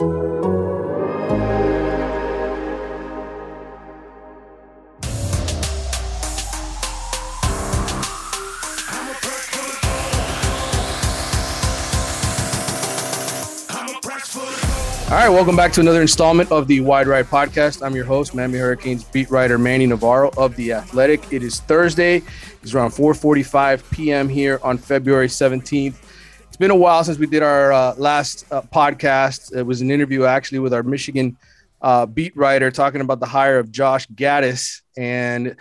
All right, welcome back to another installment of the Wide Right Podcast. I'm your host, Miami Hurricanes beat writer Manny Navarro of The Athletic. It is Thursday. It's around 4:45 p.m. here on February 17th. It's been a while since we did our uh, last uh, podcast. It was an interview actually with our Michigan uh, beat writer talking about the hire of Josh Gattis and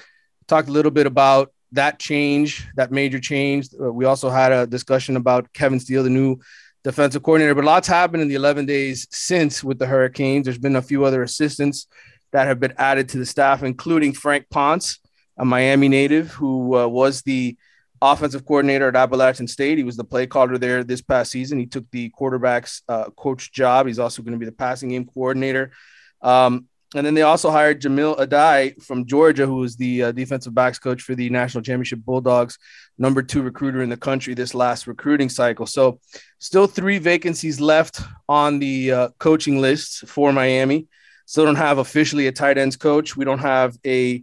talked a little bit about that change, that major change. Uh, we also had a discussion about Kevin Steele, the new defensive coordinator. But lots happened in the 11 days since with the Hurricanes. There's been a few other assistants that have been added to the staff, including Frank Ponce, a Miami native who uh, was the offensive coordinator at Appalachian State. He was the play caller there this past season. He took the quarterback's uh, coach job. He's also going to be the passing game coordinator. Um, and then they also hired Jahmile Addae from Georgia, who was the uh, defensive backs coach for the national championship Bulldogs, number two recruiter in the country this last recruiting cycle. So, still three vacancies left on the uh, coaching list for Miami. Still don't have officially a tight ends coach. We don't have a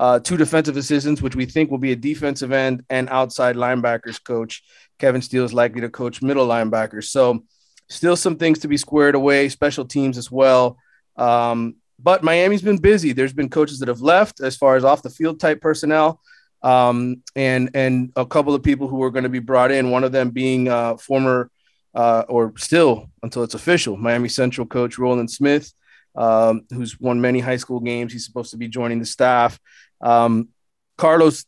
uh, two defensive assistants, which we think will be a defensive end and outside linebackers coach. Kevin Steele is likely to coach middle linebackers. So, still some things to be squared away, special teams as well. Um, but Miami's been busy. There's been coaches that have left as far as off the field type personnel, um, and and a couple of people who are going to be brought in. One of them being uh, former uh, or still until it's official Miami Central coach Roland Smith, um, who's won many high school games. He's supposed to be joining the staff. Um, Carlos,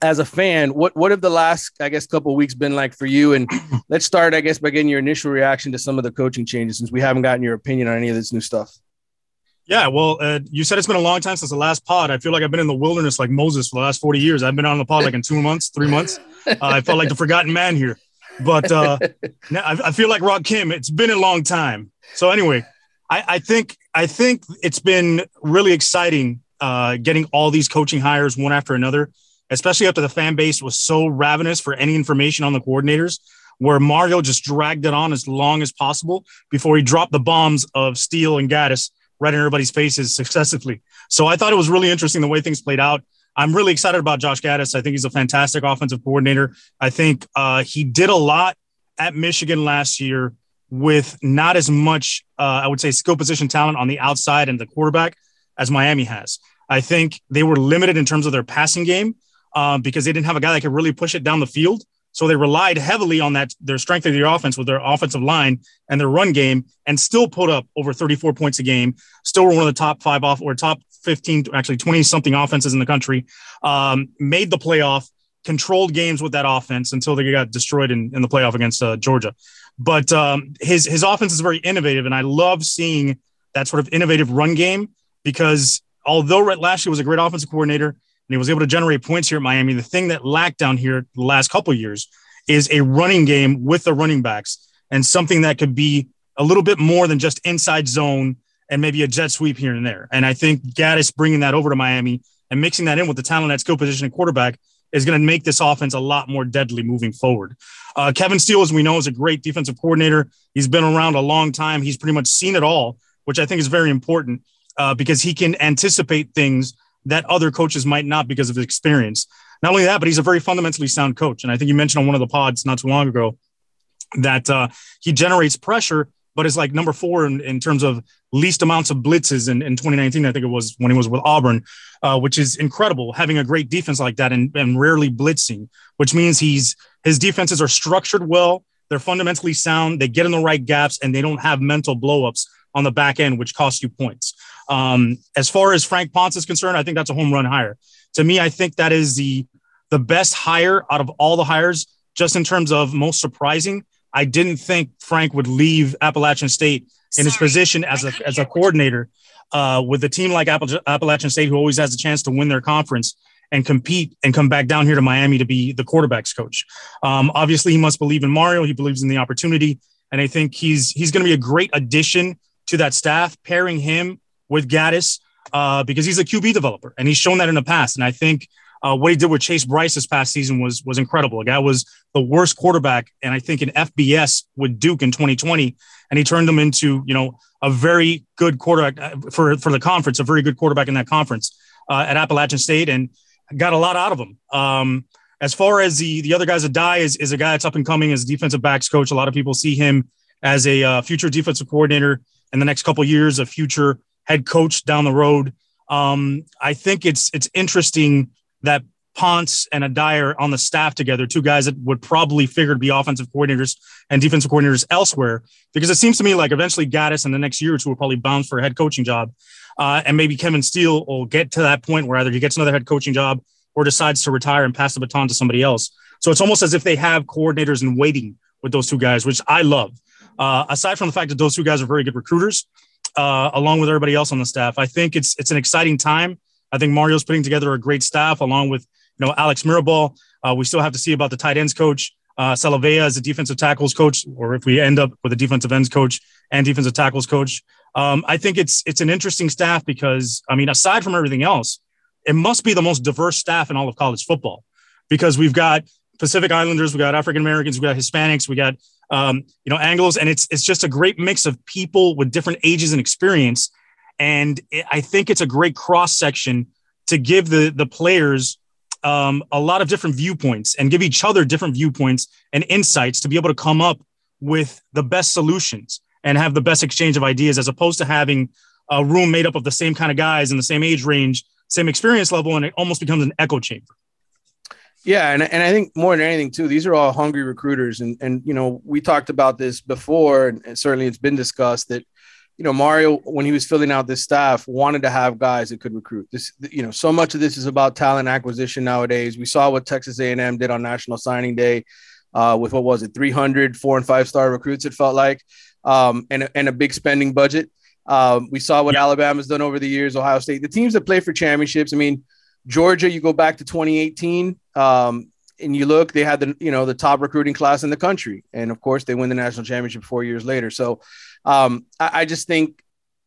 as a fan, what what have the last I guess couple weeks been like for you? And let's start, I guess, by getting your initial reaction to some of the coaching changes, since we haven't gotten your opinion on any of this new stuff. Yeah, well, uh, you said it's been a long time since the last pod. I feel like I've been in the wilderness like Moses for the last 40 years. I've been on the pod like in two months, three months. Uh, I felt like the forgotten man here. But uh, now I, I, feel like Rakim. It's been a long time. So anyway, I, I think I think it's been really exciting uh, getting all these coaching hires one after another, especially after the fan base was so ravenous for any information on the coordinators where Mario just dragged it on as long as possible before he dropped the bombs of Steele and Gattis right in everybody's faces successively. So I thought it was really interesting the way things played out. I'm really excited about Josh Gattis. I think he's a fantastic offensive coordinator. I think uh, he did a lot at Michigan last year with not as much, uh, I would say, skill position talent on the outside and the quarterback as Miami has. I think they were limited in terms of their passing game um, because they didn't have a guy that could really push it down the field. So they relied heavily on that their strength of their offense with their offensive line and their run game, and still put up over 34 points a game. Still were one of the top five off or top 15, actually 20 something offenses in the country. Um, made the playoff, controlled games with that offense until they got destroyed in, in the playoff against uh, Georgia. But um, his his offense is very innovative, and I love seeing that sort of innovative run game because although Lashlee was a great offensive coordinator and he was able to generate points here at Miami. The thing that lacked down here the last couple years is a running game with the running backs and something that could be a little bit more than just inside zone and maybe a jet sweep here and there. And I think Gattis bringing that over to Miami and mixing that in with the talent at skill position and quarterback is going to make this offense a lot more deadly moving forward. Uh, Kevin Steele, as we know, is a great defensive coordinator. He's been around a long time. He's pretty much seen it all, which I think is very important uh, because he can anticipate things that other coaches might not because of his experience. Not only that, but he's a very fundamentally sound coach. And I think you mentioned on one of the pods not too long ago that uh, he generates pressure, but is like number four in, in terms of least amounts of blitzes in, in 2019. I think it was when he was with Auburn, uh, which is incredible having a great defense like that and, and rarely blitzing, which means he's his defenses are structured well. They're fundamentally sound. They get in the right gaps and they don't have mental blowups on the back end, which costs you points. Um, as far as Frank Ponce is concerned, I think that's a home run hire. To me, I think that is the the best hire out of all the hires, just in terms of most surprising, I didn't think Frank would leave Appalachian State in his position as a as a coordinator uh, with a team like Appalachian State, who always has a chance to win their conference and compete and come back down here to Miami to be the quarterbacks coach. Um, obviously, he must believe in Mario. He believes in the opportunity, and I think he's he's going to be a great addition to that staff. Pairing him with Gattis uh, because he's a QB developer, and he's shown that in the past. And I think uh, what he did with Chase Brice this past season was was incredible. The guy was the worst quarterback, and I think in FBS with Duke in 2020, and he turned him into you know a very good quarterback uh, for for the conference, a very good quarterback in that conference uh, at Appalachian State, and got a lot out of him. Um, as far as the the other guys, Addae is, is a guy that's up and coming as a defensive backs coach. A lot of people see him as a uh, future defensive coordinator in the next couple years, a future head coach down the road. Um, I think it's it's interesting that Ponce and Addae are on the staff together, two guys that would probably figure to be offensive coordinators and defensive coordinators elsewhere. Because it seems to me like eventually Gattis in the next year or two will probably bounce for a head coaching job. Uh, and maybe Kevin Steele will get to that point where either he gets another head coaching job or decides to retire and pass the baton to somebody else. So it's almost as if they have coordinators in waiting with those two guys, which I love. Uh, aside from the fact that those two guys are very good recruiters, uh, along with everybody else on the staff, I think it's it's an exciting time. I think Mario's putting together a great staff, along with you know Alex Mirabal. Uh, we still have to see about the tight ends coach. Uh, Salave'a as a defensive tackles coach, or if we end up with a defensive ends coach and defensive tackles coach. Um, I think it's it's an interesting staff because I mean, aside from everything else, it must be the most diverse staff in all of college football because we've got Pacific Islanders, we got African Americans, we got Hispanics, we got um, you know angles, and it's it's just a great mix of people with different ages and experience. And it, I think it's a great cross section to give the the players um, a lot of different viewpoints and give each other different viewpoints and insights to be able to come up with the best solutions and have the best exchange of ideas as opposed to having a room made up of the same kind of guys in the same age range, same experience level, and it almost becomes an echo chamber. Yeah, and, and I think more than anything too, these are all hungry recruiters, and and you know we talked about this before, and certainly it's been discussed that you know Mario when he was filling out this staff wanted to have guys that could recruit. This you know so much of this is about talent acquisition nowadays. We saw what Texas A&M did on National Signing Day uh, with what was it 300 four and five star recruits. It felt like um, and, and a big spending budget. Um, we saw what Alabama's done over the years, Ohio State, the teams that play for championships. I mean, Georgia, you go back to 2018, um, and you look, they had the you know the top recruiting class in the country, and of course they win the national championship four years later. So um, I, I just think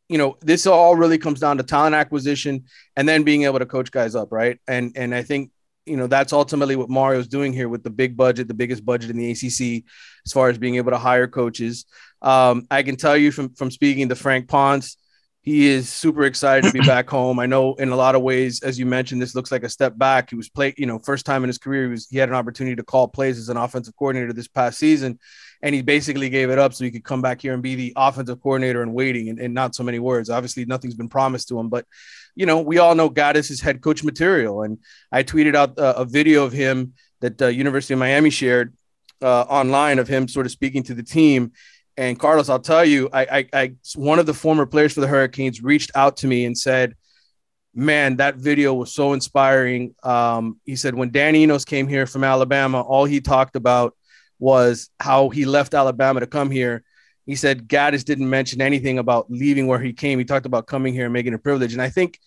you know this all really comes down to talent acquisition and then being able to coach guys up, right? And and I think you know that's ultimately what Mario's doing here with the big budget, the biggest budget in the ACC, as far as being able to hire coaches. Um, I can tell you from from speaking to Frank Ponce, he is super excited to be back home. I know in a lot of ways, as you mentioned, this looks like a step back. He was play, you know, first time in his career, he was he had an opportunity to call plays as an offensive coordinator this past season, and he basically gave it up so he could come back here and be the offensive coordinator and waiting. And, and not so many words. Obviously, nothing's been promised to him, but you know, we all know Gattis is head coach material. And I tweeted out a, a video of him that uh, University of Miami shared uh, online of him sort of speaking to the team and Carlos, I'll tell you, I, I, I, one of the former players for the Hurricanes reached out to me and said, "Man, that video was so inspiring." Um, he said when Dan Enos came here from Alabama, all he talked about was how he left Alabama to come here. He said Gattis didn't mention anything about leaving where he came. He talked about coming here and making a privilege. And I think,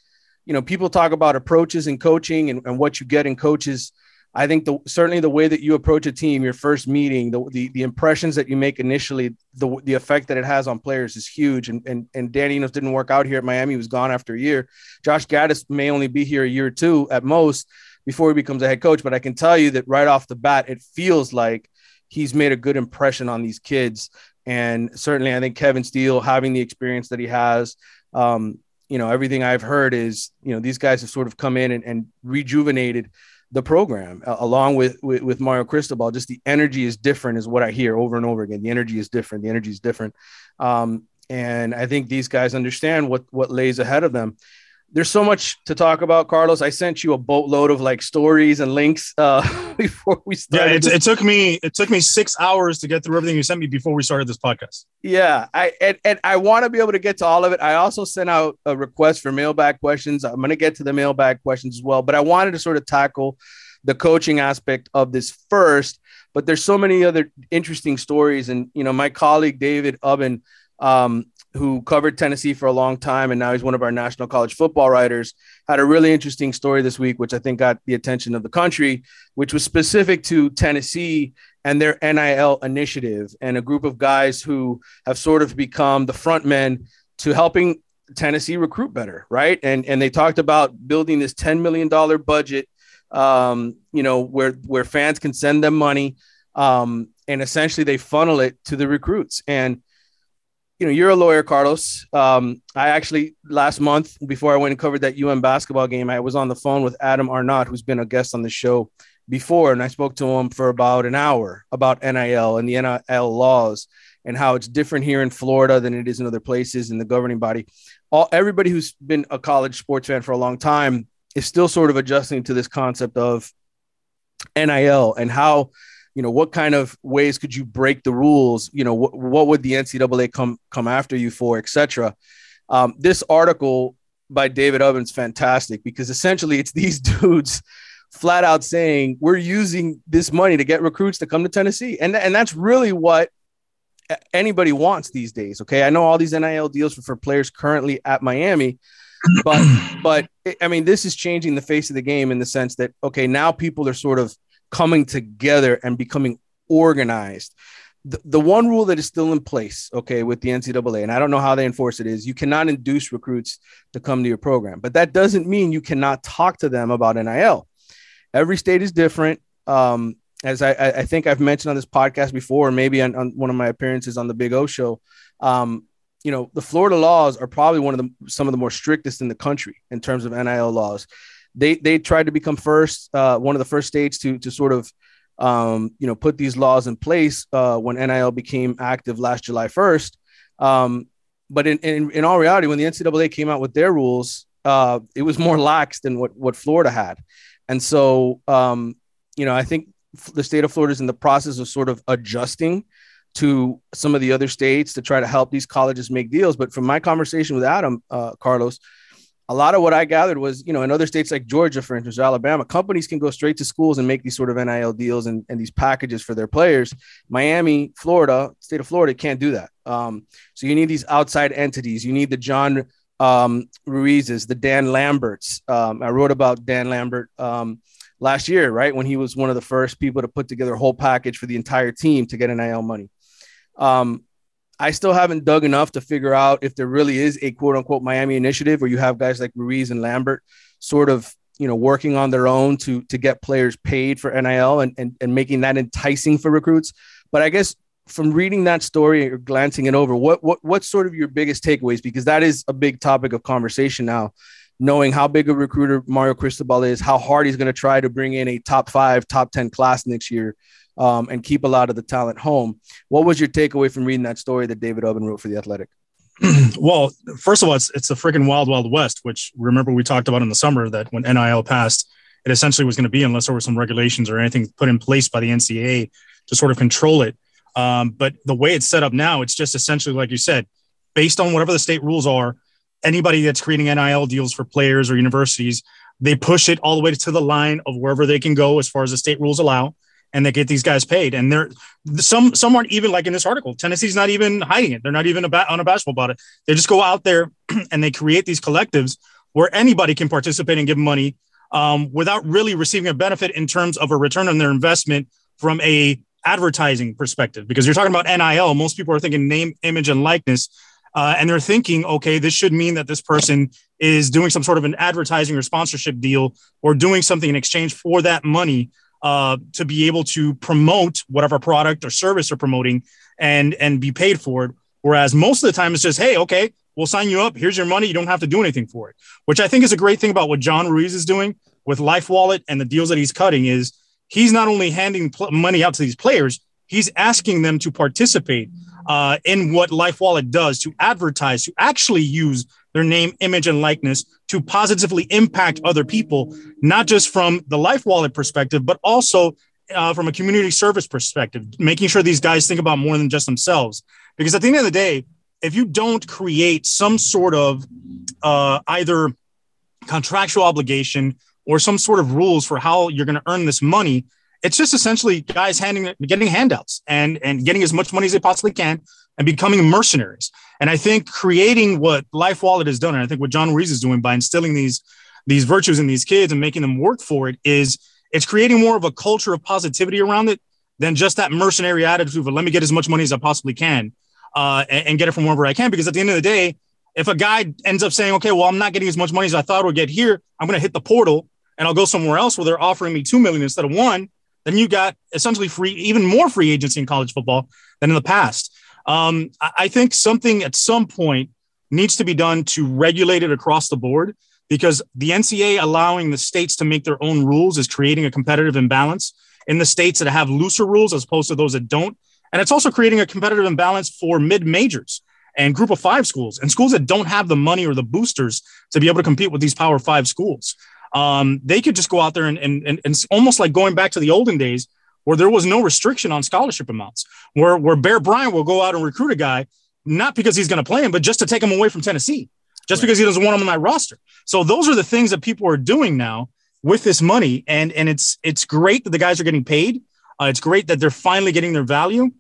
you know, people talk about approaches in coaching and, and what you get in coaches I think the certainly the way that you approach a team, your first meeting, the the, the impressions that you make initially, the the effect that it has on players is huge. And and and Dan Enos didn't work out here at Miami; he was gone after a year. Josh Gattis may only be here a year or two at most before he becomes a head coach. But I can tell you that right off the bat, it feels like he's made a good impression on these kids. And certainly, I think Kevin Steele having the experience that he has. Um, you know, everything I've heard is, you know, these guys have sort of come in and, and rejuvenated the program uh, along with, with, with Mario Cristobal. Just the energy is different, is what I hear over and over again. The energy is different. The energy is different, um, and I think these guys understand what what lays ahead of them there's so much to talk about, Carlos. I sent you a boatload of like stories and links uh, before we started. Yeah, it, it, took me it took me six hours to get through everything you sent me before we started this podcast. Yeah, I and, and I want to be able to get to all of it. I also sent out a request for mailbag questions. I'm going to get to the mailbag questions as well, but I wanted to sort of tackle the coaching aspect of this first. But there's so many other interesting stories, and you know, my colleague David Ubben, um, who covered Tennessee for a long time, and now he's one of our national college football writers, had a really interesting story this week, which I think got the attention of the country, which was specific to Tennessee and their NIL initiative and a group of guys who have sort of become the front men to helping Tennessee recruit better, right? And and they talked about building this $10 million budget, um, you know, where where fans can send them money. Um, and essentially they funnel it to the recruits. And you know, you're a lawyer, Carlos. Um, I actually last month, before I went and covered that UM basketball game, I was on the phone with Adam Arnott, who's been a guest on the show before, and I spoke to him for about an hour about NIL and the NIL laws and how it's different here in Florida than it is in other places in the governing body. All everybody who's been a college sports fan for a long time is still sort of adjusting to this concept of NIL and how you know what kind of ways could you break the rules? You know what, what would the ncaa come come after you for etc um, this article by David Ubben fantastic because essentially it's these dudes flat out saying we're using this money to get recruits to come to tennessee. And, and that's really what anybody wants these days okay? I know all these nil deals for, for players currently at miami but but i mean this is changing the face of the game in the sense that okay now people are sort of coming together and becoming organized. The, the one rule that is still in place, okay, with the NCAA, and I don't know how they enforce it, is you cannot induce recruits to come to your program. But that doesn't mean you cannot talk to them about NIL. Every state is different. Um, as I, I think I've mentioned on this podcast before, maybe on, on one of my appearances on the Big O show, um, you know, the Florida laws are probably one of the some of the more strictest in the country in terms of NIL laws they they tried to become first, uh, one of the first states to to sort of um, you know put these laws in place uh, when NIL became active last July first. Um, but in, in in all reality, when the NCAA came out with their rules, uh, it was more lax than what what Florida had, and so um, you know I think the state of Florida is in the process of sort of adjusting to some of the other states to try to help these colleges make deals. But from my conversation with Adam uh, Carlos, a lot of what I gathered was, you know, in other states like Georgia, for instance, Alabama, companies can go straight to schools and make these sort of NIL deals and, and these packages for their players. Miami, Florida, state of Florida can't do that. Um, so you need these outside entities. You need the John um, Ruiz's, the Dan Lamberts. Um, I wrote about Dan Lambert um, last year, right? When he was one of the first people to put together a whole package for the entire team to get NIL money. Um, I still haven't dug enough to figure out if there really is a quote unquote Miami initiative where you have guys like Ruiz and Lambert sort of, you know, working on their own to to get players paid for NIL and, and, and making that enticing for recruits. But I guess from reading that story or glancing it over, what what what's sort of your biggest takeaways? Because that is a big topic of conversation now, knowing how big a recruiter Mario Cristobal is, how hard he's going to try to bring in a top five, top 10 class next year um, and keep a lot of the talent home. What was your takeaway from reading that story that David Ubben wrote for the Athletic? well, first of all, it's it's the freaking wild, wild west. Which remember we talked about in the summer that when NIL passed, it essentially was going to be unless there were some regulations or anything put in place by the NCAA to sort of control it. Um, but the way it's set up now, it's just essentially like you said, based on whatever the state rules are. Anybody that's creating NIL deals for players or universities, they push it all the way to the line of wherever they can go as far as the state rules allow and they get these guys paid. And they're some some aren't even like in this article. Tennessee's not even hiding it. They're not even about on a basketball about it. They just go out there and they create these collectives where anybody can participate and give money um, without really receiving a benefit in terms of a return on their investment from a advertising perspective. Because you're talking about NIL, most people are thinking name, image, and likeness. Uh, and they're thinking, okay, this should mean that this person is doing some sort of an advertising or sponsorship deal or doing something in exchange for that money uh, to be able to promote whatever product or service they're promoting and and be paid for it. Whereas most of the time it's just, hey, okay, we'll sign you up. Here's your money. You don't have to do anything for it, which I think is a great thing about what John Ruiz is doing with LifeWallet and the deals that he's cutting is he's not only handing pl- money out to these players, he's asking them to participate uh, in what LifeWallet does to advertise, to actually use their name, image, and likeness to positively impact other people, not just from the LifeWallet perspective, but also uh, from a community service perspective, making sure these guys think about more than just themselves. Because at the end of the day, if you don't create some sort of uh, either contractual obligation or some sort of rules for how you're going to earn this money. It's just essentially guys handing, getting handouts and, and getting as much money as they possibly can and becoming mercenaries. And I think creating what LifeWallet has done, and I think what John Ruiz is doing by instilling these, these virtues in these kids and making them work for it is it's creating more of a culture of positivity around it than just that mercenary attitude of let me get as much money as I possibly can uh, and, and, get it from wherever I can. Because at the end of the day, if a guy ends up saying, okay, well, I'm not getting as much money as I thought I would get here, I'm going to hit the portal and I'll go somewhere else where they're offering me two million instead of one. Then you got essentially free, even more free agency in college football than in the past. Um, I, think something at some point needs to be done to regulate it across the board because the NCAA allowing the states to make their own rules is creating a competitive imbalance in the states that have looser rules as opposed to those that don't. And it's also creating a competitive imbalance for mid majors and group of five schools and schools that don't have the money or the boosters to be able to compete with these power five schools. Um, they could just go out there and, and, and, and almost like going back to the olden days where there was no restriction on scholarship amounts, where, where Bear Bryant will go out and recruit a guy, not because he's going to play him, but just to take him away from Tennessee, just right. because he doesn't want him on that roster. So those are the things that people are doing now with this money, and and it's it's great that the guys are getting paid. Uh, it's great that they're finally getting their value.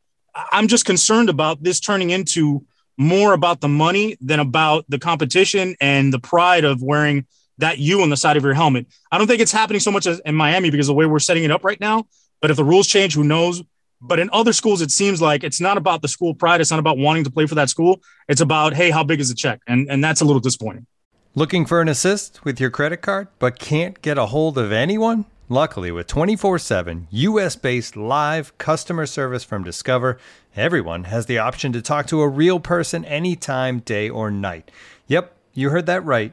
I'm just concerned about this turning into more about the money than about the competition and the pride of wearing that U on the side of your helmet. I don't think it's happening so much as in Miami because the way we're setting it up right now. But if the rules change, who knows? But in other schools, it seems like it's not about the school pride. It's not about wanting to play for that school. It's about, hey, how big is the check? And and that's a little disappointing. Looking for an assist with your credit card, but can't get a hold of anyone? Luckily, with 24 7 US based live customer service from Discover, everyone has the option to talk to a real person anytime, day or night. Yep, you heard that right.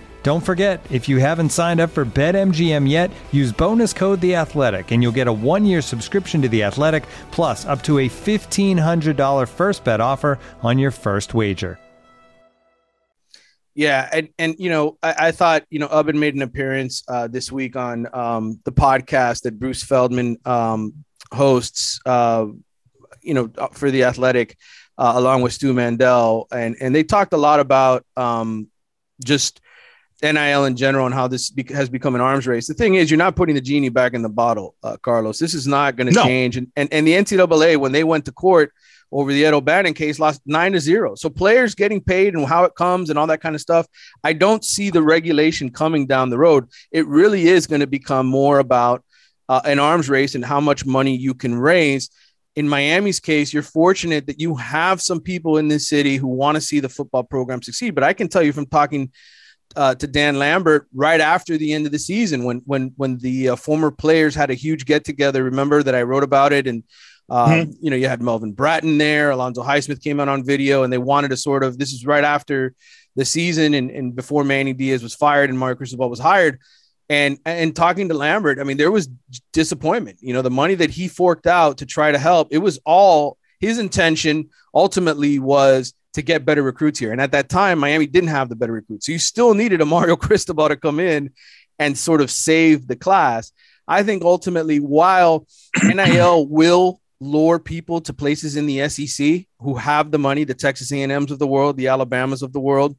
Don't forget, if you haven't signed up for BetMGM yet, use bonus code The Athletic, and you'll get a one-year subscription to The Athletic, plus up to a fifteen hundred dollar first bet offer on your first wager. Yeah, and and you know, I, I thought you know Ubben made an appearance uh, this week on um, the podcast that Bruce Feldman um, hosts. Uh, you know, for the Athletic, uh, along with Stu Mandel, and and they talked a lot about um, just NIL in general and how this has become an arms race. The thing is, you're not putting the genie back in the bottle, uh, Carlos. This is not going to no. change. And, and and the NCAA, when they went to court over the Ed O'Bannon case, lost nine to zero. So players getting paid and how it comes and all that kind of stuff. I don't see the regulation coming down the road. It really is going to become more about uh, an arms race and how much money you can raise. In Miami's case, you're fortunate that you have some people in this city who want to see the football program succeed. But I can tell you from talking uh, to Dan Lambert right after the end of the season when when when the uh, former players had a huge get together. Remember that I wrote about it, and um, mm-hmm. you know you had Melvin Bratton there, Alonzo Highsmith came out on video, and they wanted to sort of this is right after the season and, and before Manny Diaz was fired and Mario Cristobal was hired. And and talking to Lambert, I mean, there was disappointment. You know, the money that he forked out to try to help, it was all his intention ultimately was to get better recruits here. And at that time, Miami didn't have the better recruits. So you still needed a Mario Cristobal to come in and sort of save the class. I think ultimately, while NIL will lure people to places in the SEC who have the money, the Texas A&Ms of the world, the Alabamas of the world,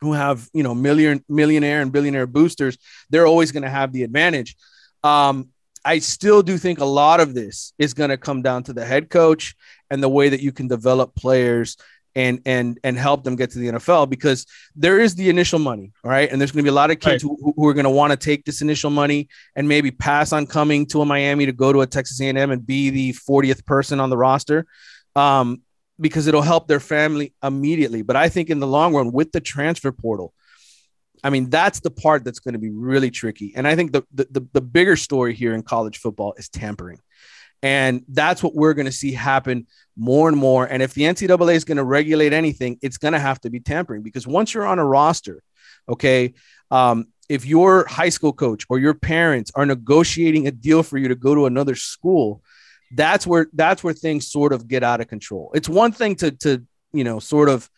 who have you know million millionaire and billionaire boosters, they're always going to have the advantage. Um, I still do think a lot of this is going to come down to the head coach and the way that you can develop players and and and help them get to the NFL because there is the initial money, all right? And there's going to be a lot of kids right. who, who are going to want to take this initial money and maybe pass on coming to a Miami to go to a Texas A&M and be the 40th person on the roster. Um, because it'll help their family immediately. But I think in the long run, with the transfer portal, I mean, that's the part that's going to be really tricky. And I think the, the, the bigger story here in college football is tampering. And that's what we're going to see happen more and more. And if the NCAA is going to regulate anything, it's going to have to be tampering because once you're on a roster, okay, um, if your high school coach or your parents are negotiating a deal for you to go to another school, that's where that's where things sort of get out of control. It's one thing to to you know sort of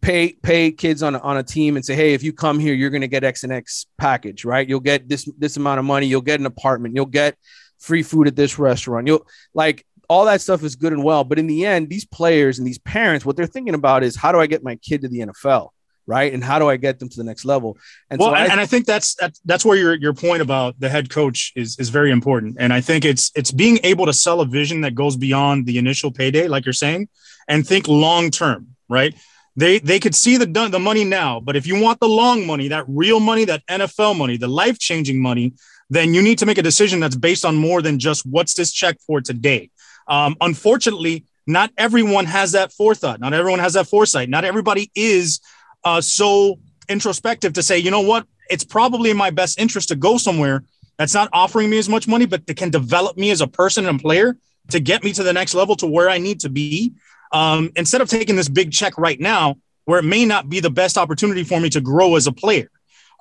pay pay kids on a, on a team and say, hey, if you come here, you're going to get X and X package, right? You'll get this this amount of money, you'll get an apartment, you'll get free food at this restaurant. You'll like all that stuff is good and well, but in the end, these players and these parents, what they're thinking about is how do I get my kid to the NFL? right? And how do I get them to the next level? And well, so I, and I think that's that's where your your point about the head coach is is very important. And I think it's it's being able to sell a vision that goes beyond the initial payday, like you're saying, and think long term, right? They they could see the the money now, but if you want the long money, that real money, that NFL money, the life changing money, then you need to make a decision that's based on more than just what's this check for today. Um, unfortunately, not everyone has that forethought. Not everyone has that foresight. Not everybody is uh, so introspective to say, you know what, it's probably in my best interest to go somewhere that's not offering me as much money, but that can develop me as a person and player to get me to the next level to where I need to be. Um, instead of taking this big check right now, where it may not be the best opportunity for me to grow as a player.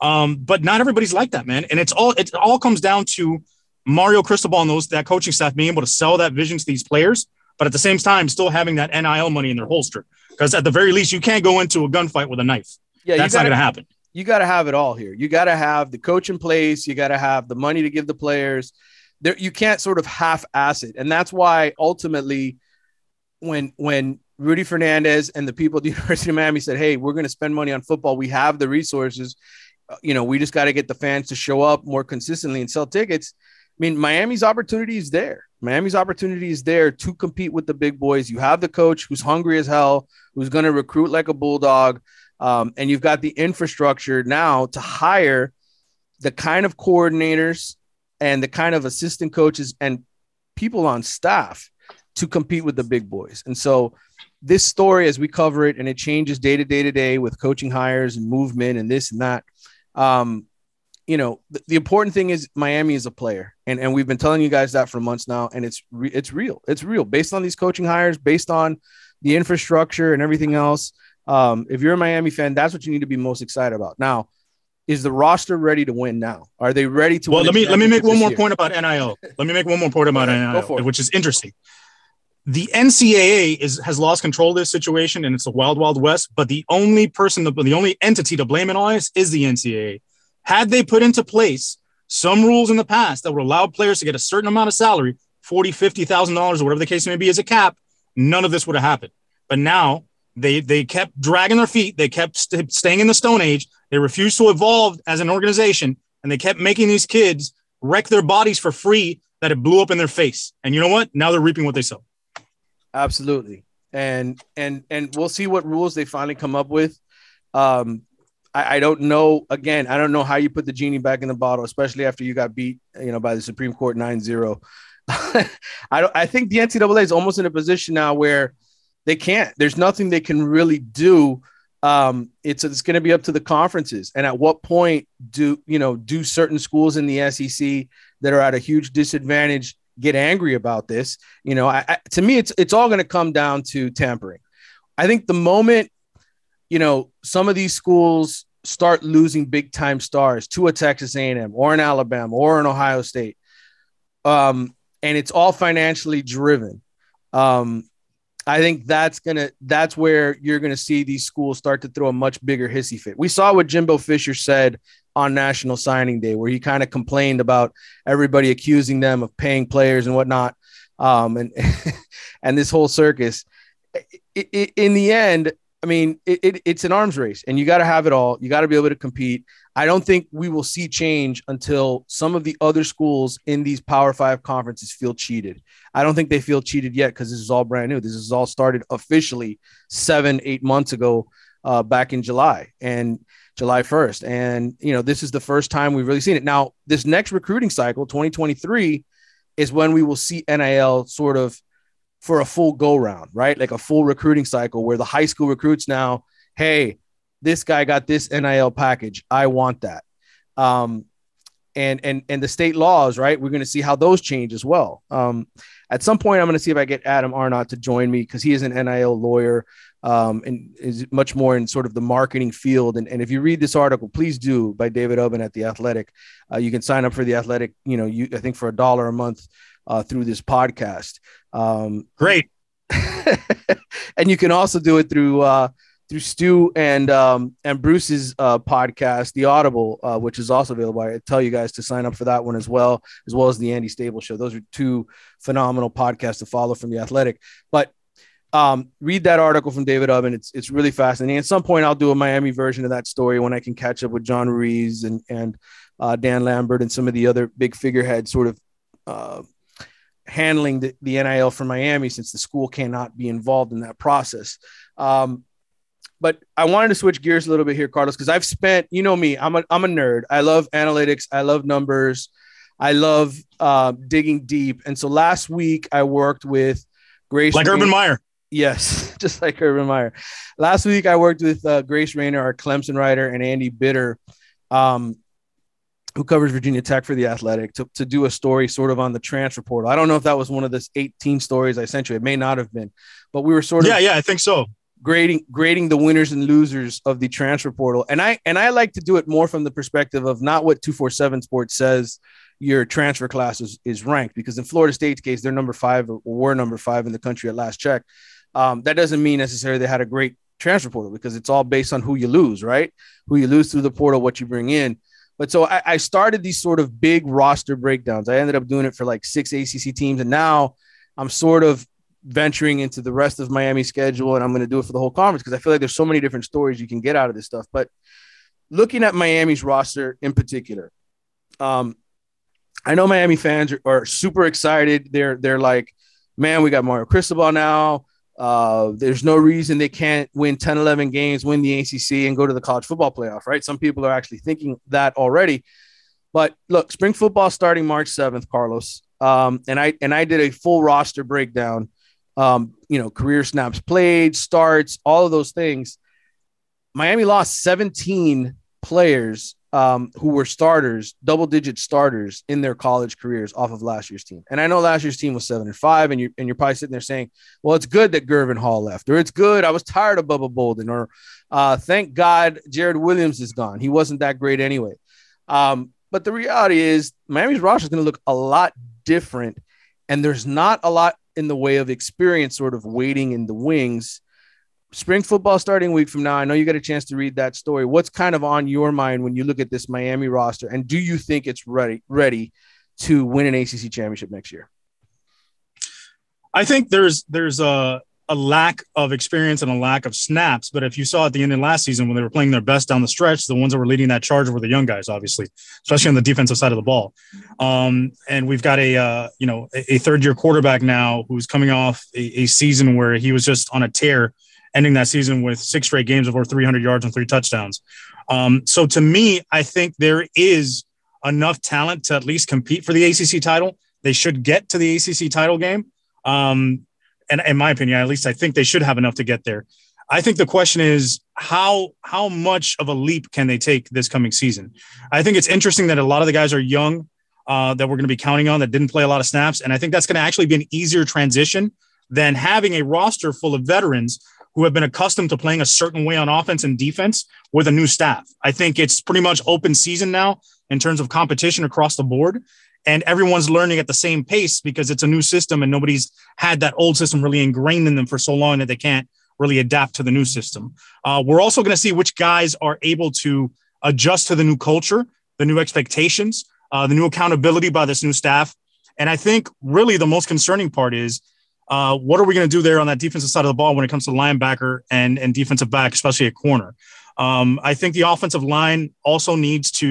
Um, but not everybody's like that, man. And it's all it all comes down to Mario Cristobal and those that coaching staff being able to sell that vision to these players, but at the same time still having that NIL money in their holster. Because at the very least, you can't go into a gunfight with a knife. Yeah, that's gotta, not going to happen. You got to have it all here. You got to have the coach in place. You got to have the money to give the players. There, you can't sort of half-ass it, and that's why ultimately, when when Rudy Fernandez and the people at the University of Miami said, "Hey, we're going to spend money on football. We have the resources. Uh, you know, we just got to get the fans to show up more consistently and sell tickets." I mean, Miami's opportunity is there. Miami's opportunity is there to compete with the big boys. You have the coach who's hungry as hell, who's going to recruit like a bulldog, um, and you've got the infrastructure now to hire the kind of coordinators and the kind of assistant coaches and people on staff to compete with the big boys. And so, this story, as we cover it, and it changes day to day to day with coaching hires and movement and this and that. Um, you know, the, the, important thing is Miami is a player, and and we've been telling you guys that for months now, and it's re- it's real. It's real based on these coaching hires, based on the infrastructure and everything else. Um, if you're a Miami fan, that's what you need to be most excited about. Now, is the roster ready to win now? Are they ready to? Well, let me let me make one more year? point about NIL. let me make one more point about NIL, which is interesting. The NCAA is has lost control of this situation, and it's a wild, wild west. But the only person, the only entity to blame it on is, is the NCAA had they put into place some rules in the past that would allow players to get a certain amount of salary, forty, fifty thousand dollars, or whatever the case may be, as a cap, none of this would have happened. But now they they kept dragging their feet. They kept st- staying in the Stone Age. They refused to evolve as an organization, and they kept making these kids wreck their bodies for free. That it blew up in their face. And you know what? Now they're reaping what they sow. Absolutely. And and and we'll see what rules they finally come up with. Um, I, I don't know. Again, I don't know how you put the genie back in the bottle, especially after you got beat, you know, by the Supreme Court 9-0. I don't. I think the NCAA is almost in a position now where they can't. There's nothing they can really do. Um, it's it's going to be up to the conferences, and at what point do you know do certain schools in the SEC that are at a huge disadvantage get angry about this? You know, I, I, to me, it's it's all going to come down to tampering. I think the moment you know, some of these schools start losing big time stars to a Texas A&M or an Alabama or an Ohio State. Um, and it's all financially driven. Um, I think that's gonna that's where you're gonna see these schools start to throw a much bigger hissy fit. We saw what Jimbo Fisher said on National Signing Day, where he kind of complained about everybody accusing them of paying players and whatnot, um, and and this whole circus. In the end, I mean, it, it, it's an arms race, and you got to have it all. You got to be able to compete. I don't think we will see change until some of the other schools in these Power Five conferences feel cheated. I don't think they feel cheated yet because this is all brand new. This is all started officially seven, eight months ago, uh, back in July and July 1st. And, you know, this is the first time we've really seen it. Now, this next recruiting cycle, 2023, is when we will see NIL sort of for a full go round, right? Like a full recruiting cycle where the high school recruits now, hey, this guy got this NIL package. I want that. Um, and and and the state laws, right? We're going to see how those change as well. Um, at some point, I'm going to see if I get Adam Arnott to join me because he is an NIL lawyer um, and is much more in sort of the marketing field. And, and if you read this article, please do by David Ubben at the Athletic. Uh, you can sign up for the Athletic. You know, you I think for a dollar a month uh, through this podcast. Um, Great. and you can also do it through uh, through Stu and um, and Bruce's uh, podcast, The Audible, uh, which is also available. I tell you guys to sign up for that one as well, as well as the Andy Staples Show. Those are two phenomenal podcasts to follow from The Athletic. But um, read that article from David Ubben. It's it's really fascinating. At some point, I'll do a Miami version of that story when I can catch up with John Ruiz and and uh, Dan Lambert and some of the other big figureheads, sort of uh, handling the, the NIL for Miami since the school cannot be involved in that process. Um, but I wanted to switch gears a little bit here, Carlos, because I've spent, you know me, I'm a, I'm a nerd. I love analytics. I love numbers. I love uh, digging deep. And so last week I worked with Grace. Like Urban Meyer. Yes, just like Urban Meyer. Last week I worked with uh, Grace Raynor, our Clemson writer, and Andy Bitter. Um, who covers Virginia Tech for the Athletic to, to do a story sort of on the transfer portal. I don't know if that was one of the 18 stories I sent you. It may not have been, but we were sort of yeah, yeah, I think so. Grading grading the winners and losers of the transfer portal, and I and I like to do it more from the perspective of not what 247 Sports says your transfer class is, is ranked because in Florida State's case they're number five or were number five in the country at last check. Um, that doesn't mean necessarily they had a great transfer portal because it's all based on who you lose, right? Who you lose through the portal, what you bring in. But so I, I, started these sort of big roster breakdowns. I ended up doing it for like six ACC teams, and now I'm sort of venturing into the rest of Miami schedule, and I'm going to do it for the whole conference because I feel like there's so many different stories you can get out of this stuff. But looking at Miami's roster in particular, um, I know Miami fans are, are super excited. They're they're like, man, we got Mario Cristobal now. Uh, there's no reason they can't win 10, 11 games, win the ACC, and go to the college football playoff, right? Some people are actually thinking that already. But look, spring football starting March 7th, Carlos. Um, and I and I did a full roster breakdown. Um, you know, career snaps played, starts, all of those things. Miami lost 17 players um, who were starters, double digit starters in their college careers off of last year's team. And I know last year's team was seven and five, and you and you're probably sitting there saying, "Well, it's good that Gurvan Hall left, or it's good I was tired of Bubba Bolden, or uh, thank God Jarrid Williams is gone. He wasn't that great anyway." Um, but the reality is, Miami's roster is going to look a lot different, and there's not a lot in the way of experience sort of waiting in the wings spring football starting week from now. I know you got a chance to read that story. What's kind of on your mind when you look at this Miami roster, and do you think it's ready ready to win an ACC championship next year? I think there's there's a a lack of experience and a lack of snaps. But if you saw at the end of last season when they were playing their best down the stretch, the ones that were leading that charge were the young guys, obviously, especially on the defensive side of the ball. Um, and we've got a uh, you know a, third year quarterback now who's coming off a, a season where he was just on a tear ending that season with six straight games of over 300 yards and three touchdowns. Um, so to me, I think there is enough talent to at least compete for the ACC title. They should get to the ACC title game. Um, and in my opinion, at least I think they should have enough to get there. I think the question is how how much of a leap can they take this coming season? I think it's interesting that a lot of the guys are young uh, that we're going to be counting on that didn't play a lot of snaps, and I think that's going to actually be an easier transition than having a roster full of veterans who have been accustomed to playing a certain way on offense and defense with a new staff. I think it's pretty much open season now in terms of competition across the board. And everyone's learning at the same pace because it's a new system and nobody's had that old system really ingrained in them for so long that they can't really adapt to the new system. Uh, we're also going to see which guys are able to adjust to the new culture, the new expectations, uh, the new accountability by this new staff. And I think really the most concerning part is Uh, what are we going to do there on that defensive side of the ball when it comes to linebacker and and defensive back, especially at corner? Um, I think the offensive line also needs to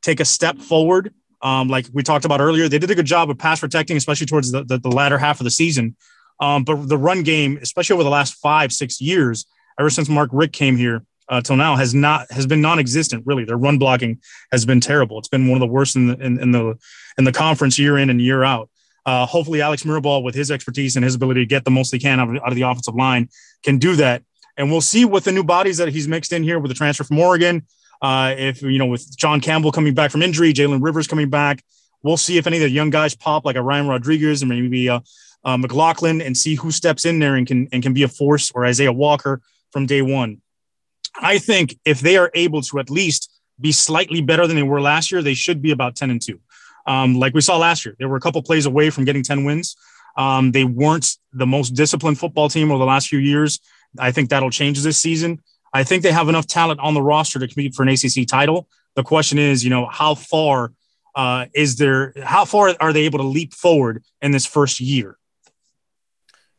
take a step forward. Um, like we talked about earlier, they did a good job of pass protecting, especially towards the, the, the latter half of the season. Um, but the run game, especially over the last five, six years, ever since Mark Richt came here uh, till now, has not has been non-existent. Really, their run blocking has been terrible. It's been one of the worst in the in, in the in the conference year in and year out. Uh, hopefully, Alex Mirabal, with his expertise and his ability to get the most he can out of, out of the offensive line, can do that. And we'll see with the new bodies that he's mixed in here with the transfer from Oregon. Uh, if you know, with John Campbell coming back from injury, Jalen Rivers coming back, we'll see if any of the young guys pop, like a Ryan Rodriguez and maybe uh, uh, McLaughlin, and see who steps in there and can and can be a force, or Isaiah Walker from day one. I think if they are able to at least be slightly better than they were last year, they should be about ten and two. Um, like we saw last year, they were a couple plays away from getting ten wins. Um, they weren't the most disciplined football team over the last few years. I think that'll change this season. I think they have enough talent on the roster to compete for an ACC title. The question is, you know, how far uh, is there? How far are they able to leap forward in this first year?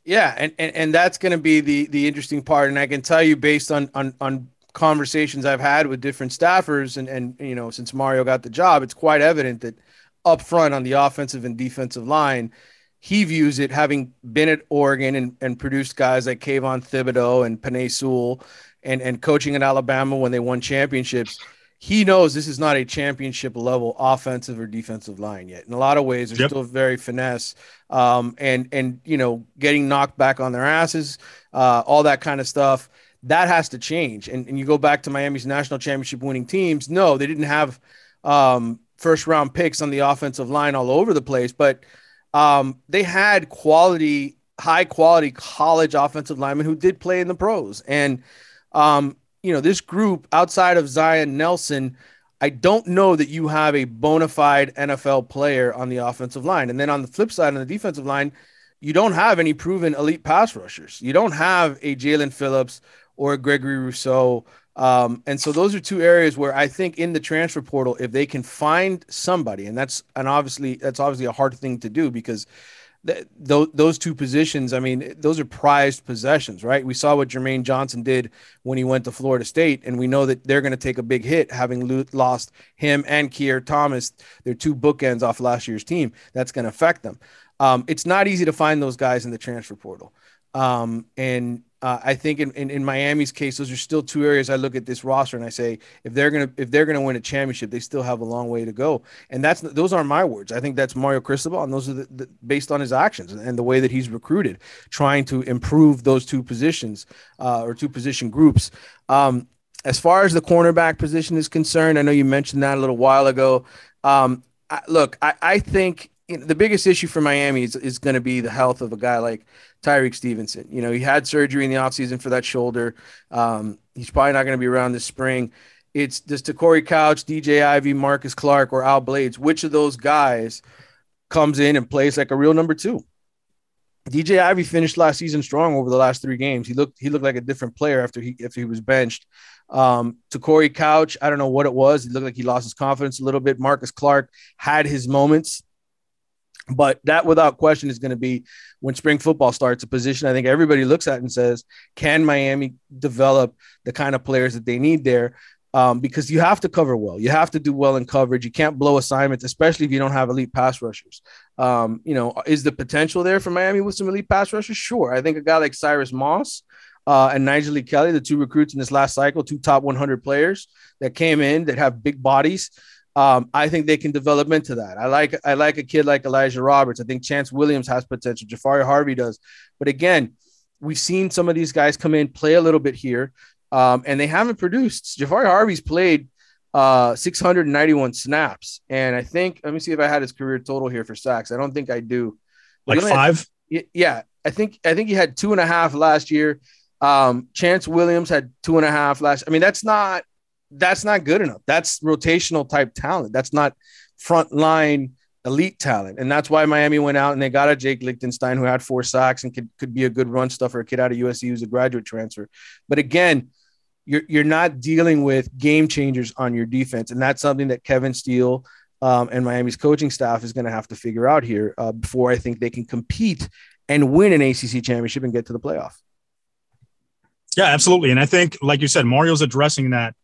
Yeah, and and, and that's going to be the the interesting part. And I can tell you, based on on on conversations I've had with different staffers, and and you know, since Mario got the job, it's quite evident that up front on the offensive and defensive line, he views it having been at Oregon and, and produced guys like Kayvon Thibodeaux and Penei Sewell and, and coaching in Alabama when they won championships, he knows this is not a championship level offensive or defensive line yet. In a lot of ways, they're yep. still very finesse um, and and you know getting knocked back on their asses, uh, all that kind of stuff. That has to change. And, and you go back to Miami's national championship winning teams. No, they didn't have um, first round picks on the offensive line all over the place, but um, they had quality, high quality college offensive linemen who did play in the pros. And um, you know, this group outside of Zion Nelson, I don't know that you have a bona fide NFL player on the offensive line. And then on the flip side, on the defensive line, you don't have any proven elite pass rushers. You don't have a Jaelan Phillips or a Gregory Rousseau. Um, and so those are two areas where I think in the transfer portal, if they can find somebody, and that's and obviously that's obviously a hard thing to do because th- those two positions, I mean, those are prized possessions, right? We saw what Jermaine Johnson did when he went to Florida State, and we know that they're going to take a big hit having lo- lost him and Keir Thomas, their two bookends off last year's team. That's going to affect them. Um, it's not easy to find those guys in the transfer portal. Um, and uh, I think in, in, in, Miami's case, those are still two areas I look at this roster and I say if they're gonna if they're gonna win a championship, they still have a long way to go. And that's those aren't my words. I think that's Mario Cristobal, and those are the, the, based on his actions and the way that he's recruited, trying to improve those two positions uh, or two position groups. Um, as far as the cornerback position is concerned, I know you mentioned that a little while ago. Um, I, look, I, I think you know, the biggest issue for Miami is, is going to be the health of a guy like Tyrique Stevenson. You know, he had surgery in the offseason for that shoulder. Um, he's probably not going to be around this spring. It's does Te'Cory Couch, DJ Ivey, Marcus Clark, or Al Blades? Which of those guys comes in and plays like a real number two? DJ Ivey finished last season strong over the last three games. He looked he looked like a different player after he if he was benched. Um, Te'Cory Couch, I don't know what it was. He looked like he lost his confidence a little bit. Marcus Clark had his moments but that, without question, is going to be when spring football starts, a position I think everybody looks at and says, can Miami develop the kind of players that they need there? Um, because you have to cover well. You have to do well in coverage. You can't blow assignments, especially if you don't have elite pass rushers. Um, you know, is the potential there for Miami with some elite pass rushers? Sure. I think a guy like Cyrus Moss uh, and Nyjalik Kelly, the two recruits in this last cycle, two top 100 players that came in that have big bodies um, I think they can develop into that. I like I like a kid like Elijah Roberts. I think Chance Williams has potential. Jahfari Harvey does. But again, we've seen some of these guys come in, play a little bit here, um, and they haven't produced. Jahfari Harvey's played uh, 691 snaps, and I think let me see if I had his career total here for sacks. I don't think I do. Like five? yeah, I think I think he had two and a half last year. Um, Chance Williams had two and a half last. I mean, that's not that's not good enough. That's rotational type talent. That's not frontline elite talent. And that's why Miami went out and they got a Jake Lichtenstein who had four sacks and could, could be a good run stuffer, a kid out of USC who's a graduate transfer. But again, you're, you're not dealing with game changers on your defense. And that's something that Kevin Steele um, and Miami's coaching staff is going to have to figure out here uh, before I think they can compete and win an ACC championship and get to the playoff. Yeah, absolutely. And I think, like you said, Mario's addressing that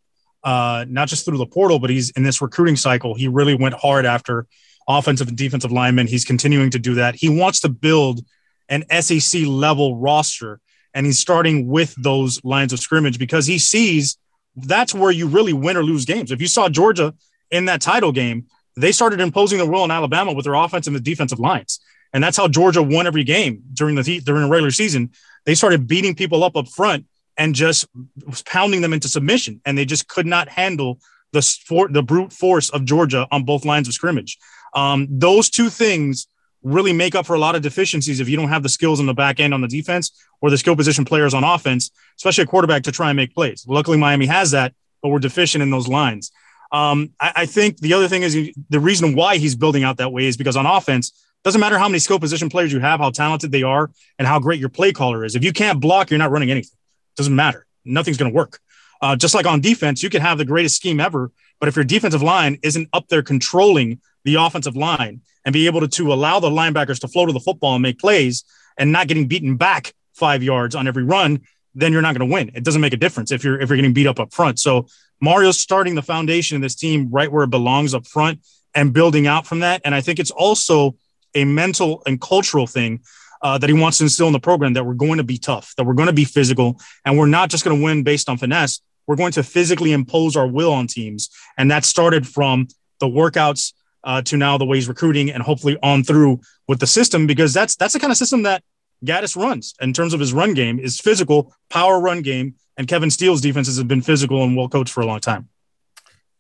uh, not just through the portal, but he's in this recruiting cycle. He really went hard after offensive and defensive linemen. He's continuing to do that. He wants to build an SEC level roster, and he's starting with those lines of scrimmage because he sees that's where you really win or lose games. If you saw Georgia in that title game, they started imposing the will in Alabama with their offensive and defensive lines. And that's how Georgia won every game during the during the regular season. They started beating people up up front and just was pounding them into submission. And they just could not handle the sport, the brute force of Georgia on both lines of scrimmage. Um, those two things really make up for a lot of deficiencies if you don't have the skills in the back end on the defense or the skill position players on offense, especially a quarterback to try and make plays. Luckily, Miami has that, but we're deficient in those lines. Um, I, I, think the other thing is the reason why he's building out that way is because on offense, doesn't matter how many skill position players you have, how talented they are, and how great your play caller is. If you can't block, you're not running anything. Doesn't matter. Nothing's going to work. Uh, just like on defense, you can have the greatest scheme ever, but if your defensive line isn't up there controlling the offensive line and be able to, to allow the linebackers to flow to the football and make plays and not getting beaten back five yards on every run, then you're not going to win. It doesn't make a difference if you're if you're getting beat up up front. So Mario's starting the foundation of this team right where it belongs up front and building out from that. And I think it's also a mental and cultural thing uh, that he wants to instill in the program that we're going to be tough, that we're going to be physical, and we're not just going to win based on finesse. We're going to physically impose our will on teams. And that started from the workouts uh, to now the ways recruiting and hopefully on through with the system, because that's that's the kind of system that Gattis runs in terms of his run game is physical, power run game. And Kevin Steele's defenses have been physical and well coached for a long time.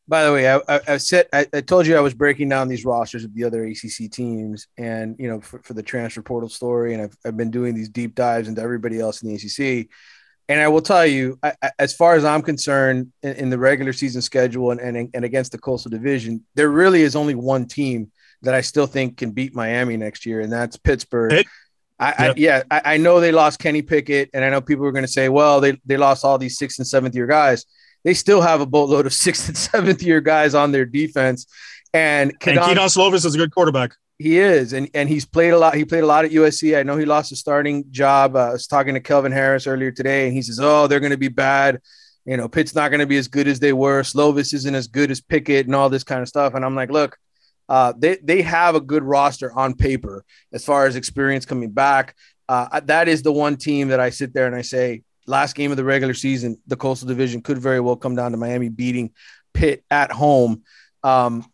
By the way, I, I, I said I, I, told you I was breaking down these rosters of the other ACC teams, and you know for, for the transfer portal story, and I've, I've been doing these deep dives into everybody else in the ACC. And I will tell you, as far as I'm concerned, in, in the regular season schedule and, and and against the Coastal Division, there really is only one team that I still think can beat Miami next year, and that's Pittsburgh. Pitt? I, yep. I, yeah, I, I, know they lost Kenny Pickett, and I know people are going to say, well, they, they lost all these sixth and seventh year guys they still have a boatload of sixth and seventh year guys on their defense. And, Kedon, and Kedon Slovis is a good quarterback. He is, and and he's played a lot. He played a lot at USC. I know he lost his starting job. Uh, I was talking to Kelvin Harris earlier today, and he says, "Oh, they're going to be bad. You know, Pitt's not going to be as good as they were. Slovis isn't as good as Pickett, and all this kind of stuff." And I'm like, "Look, uh, they they have a good roster on paper as far as experience coming back. Uh, that is the one team that I sit there and I say last game of the regular season, the Coastal Division could very well come down to Miami beating Pitt at home. Um,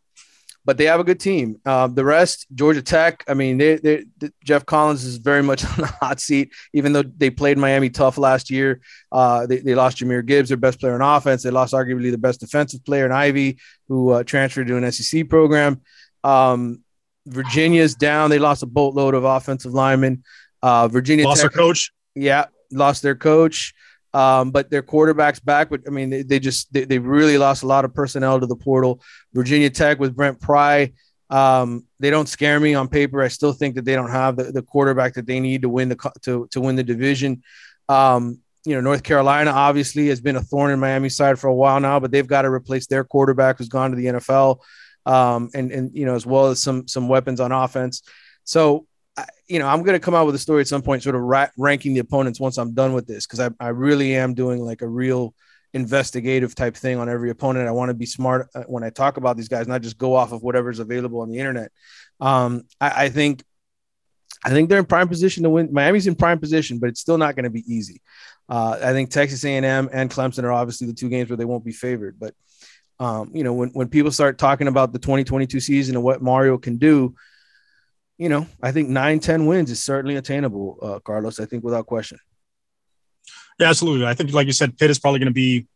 but they have a good team. Uh, the rest, Georgia Tech. I mean, they, they, Geoff Collins is very much on the hot seat. Even though they played Miami tough last year, uh, they, they, lost Jahmyr Gibbs, their best player on offense. They lost arguably the best defensive player in Ivy, who uh, transferred to an SEC program. Um, Virginia's down. They lost a boatload of offensive linemen. Uh, Virginia lost Tech, their coach. Yeah, lost their coach, um, but their quarterback's back. But I mean, they, they just they, they, really lost a lot of personnel to the portal. Virginia Tech with Brent Pry. Um, they don't scare me on paper. I still think that they don't have the, the quarterback that they need to win the to, to win the division. Um, you know, North Carolina obviously has been a thorn in Miami's side for a while now, but they've got to replace their quarterback who's gone to the NFL, um, and and you know as well as some some weapons on offense. So you know, I'm going to come out with a story at some point, sort of ra- ranking the opponents once I'm done with this, because I, I really am doing like a real investigative type thing on every opponent. I want to be smart uh, when I talk about these guys, not just go off of whatever's available on the internet. Um, I, I think, I think they're in prime position to win. Miami's in prime position, but it's still not going to be easy. Uh, I think Texas A&M and Clemson are obviously the two games where they won't be favored. But um, you know, when when people start talking about the 2022 season and what Mario can do, you know, I think nine, 10 wins is certainly attainable, uh, Carlos. I think without question. Yeah, absolutely. I think, like you said, Pitt is probably going to be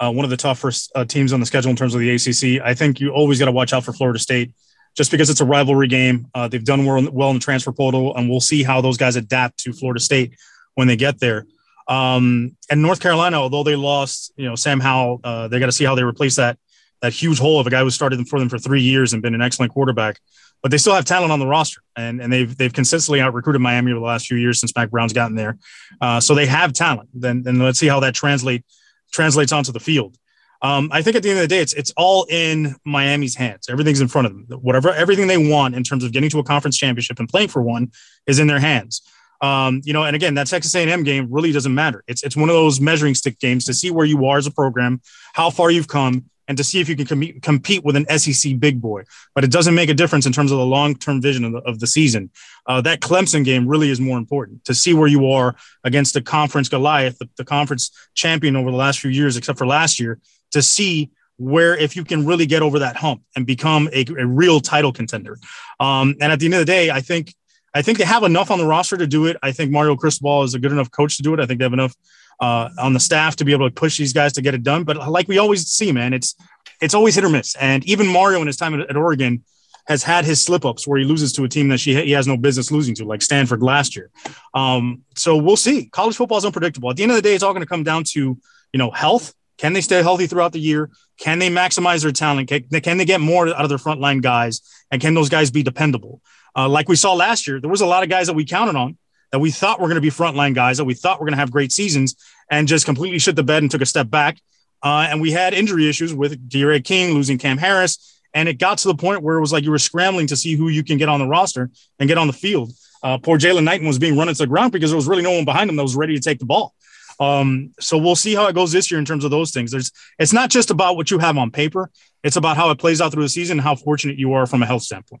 uh, one of the toughest uh, teams on the schedule in terms of the ACC. I think you always got to watch out for Florida State just because it's a rivalry game. Uh, they've done well, well in the transfer portal, and we'll see how those guys adapt to Florida State when they get there. Um, and North Carolina, although they lost, you know, Sam Howell, uh, they got to see how they replace that that huge hole of a guy who started for them for three years and been an excellent quarterback but they still have talent on the roster, and and they've they've consistently out recruited Miami over the last few years since Mack Brown's gotten there. Uh, so they have talent. Then then let's see how that translate translates onto the field. Um, I think at the end of the day, it's it's all in Miami's hands. Everything's in front of them. Whatever everything they want in terms of getting to a conference championship and playing for one is in their hands. Um, you know, and again, that Texas A&M game really doesn't matter. It's it's one of those measuring stick games to see where you are as a program, how far you've come, and to see if you can com- compete with an SEC big boy. But it doesn't make a difference in terms of the long term vision of the, of the season. Uh, that Clemson game really is more important to see where you are against the conference Goliath, the, the conference champion over the last few years, except for last year, to see where if you can really get over that hump and become a, a real title contender. Um, and at the end of the day, I think I think they have enough on the roster to do it. I think Mario Cristobal is a good enough coach to do it. I think they have enough uh, on the staff to be able to push these guys to get it done. But like we always see, man, it's it's always hit or miss. And even Mario in his time at, at Oregon has had his slip ups where he loses to a team that she, he has no business losing to, like Stanford last year. Um, so we'll see. College football is unpredictable. At the end of the day, it's all going to come down to you know health. Can they stay healthy throughout the year? Can they maximize their talent? Can, can they get more out of their frontline guys? And can those guys be dependable? Uh, like we saw last year, there was a lot of guys that we counted on that we thought we were going to be frontline guys that we thought we were going to have great seasons and just completely shit the bed and took a step back. Uh, and we had injury issues with D'Eriq King losing Cam Harris. And it got to the point where it was like you were scrambling to see who you can get on the roster and get on the field. Uh, poor Jaylan Knighton was being run into the ground because there was really no one behind him that was ready to take the ball. Um, so we'll see how it goes this year in terms of those things. There's, it's not just about what you have on paper; it's about how it plays out through the season, and how fortunate you are from a health standpoint.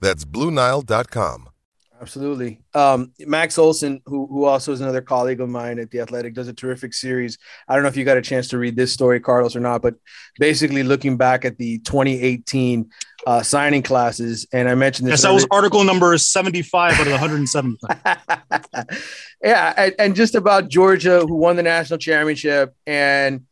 That's BlueNile.com. Absolutely. Um, Max Olson, who, who also is another colleague of mine at The Athletic, does a terrific series. I don't know if you got a chance to read this story, Carlos, or not, but basically looking back at the 2018 uh, signing classes. And I mentioned this. Yes, that was article number 75 out of the 170. yeah. And, and just about Georgia, who won the national championship. And,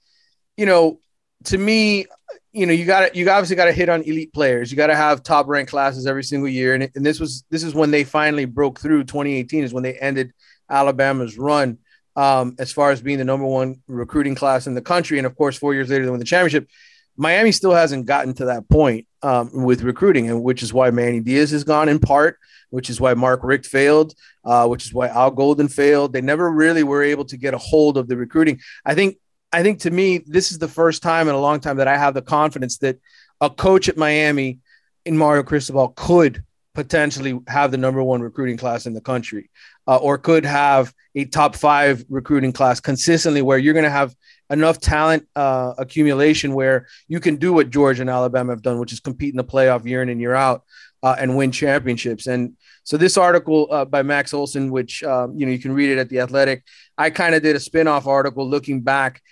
you know, to me, you know, you got you obviously got to hit on elite players. You got to have top ranked classes every single year, and, and this was this is when they finally broke through. 2018 is when they ended Alabama's run um, as far as being the number one recruiting class in the country, and of course, four years later they won the championship. Miami still hasn't gotten to that point um, with recruiting, and which is why Manny Diaz has gone in part, which is why Mark Richt failed, uh, which is why Al Golden failed. They never really were able to get a hold of the recruiting. I think I think to me, this is the first time in a long time that I have the confidence that a coach at Miami in Mario Cristobal could potentially have the number one recruiting class in the country, uh, or could have a top five recruiting class consistently, where you're going to have enough talent uh, accumulation where you can do what Georgia and Alabama have done, which is compete in the playoff year in and year out uh, and win championships. And so this article uh, by Max Olson, which um, you know you can read it at the Athletic, I kind of did a spin-off article looking back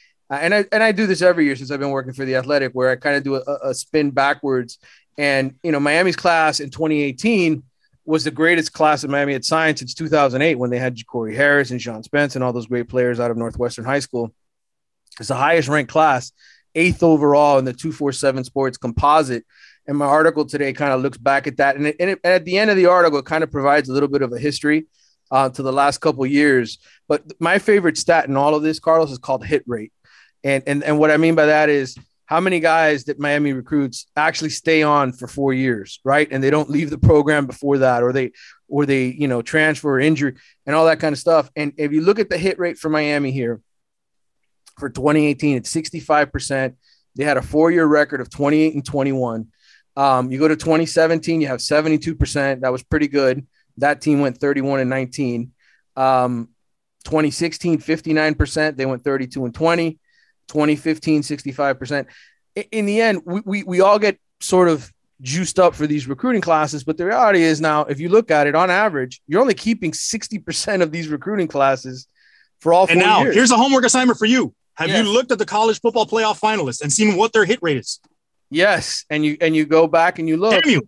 and I and I do this every year since I've been working for the Athletic, where I kind of do a, a, spin backwards. And you know, Miami's class in 2018 was the greatest class that Miami had signed since 2008, when they had Corey Harris and Sean Spence and all those great players out of Northwestern High School. It's the highest ranked class, eighth overall in the 247 Sports Composite. And my article today kind of looks back at that, and, it, and, it, and at the end of the article, it kind of provides a little bit of a history uh, to the last couple years. But my favorite stat in all of this, Carlos, is called hit rate. And, and, and what I mean by that is how many guys that Miami recruits actually stay on for four years, right? And they don't leave the program before that, or they, or they, you know, transfer or injury and all that kind of stuff. And if you look at the hit rate for Miami here for 2018, it's 65%. They had a four year record of 28 and 21. Um, you go to 2017, you have 72%. That was pretty good. That team went 31 and 19. Um, 2016, 59%. They went 32 and 20. 2015, 65%. In the end, we, we, we all get sort of juiced up for these recruiting classes. But the reality is now, if you look at it on average, you're only keeping 60% of these recruiting classes for all four And now years. here's a homework assignment for you. Have Yes. you looked at the college football playoff finalists and seen what their hit rate is? yes, and you and you go back and you look. Damn you!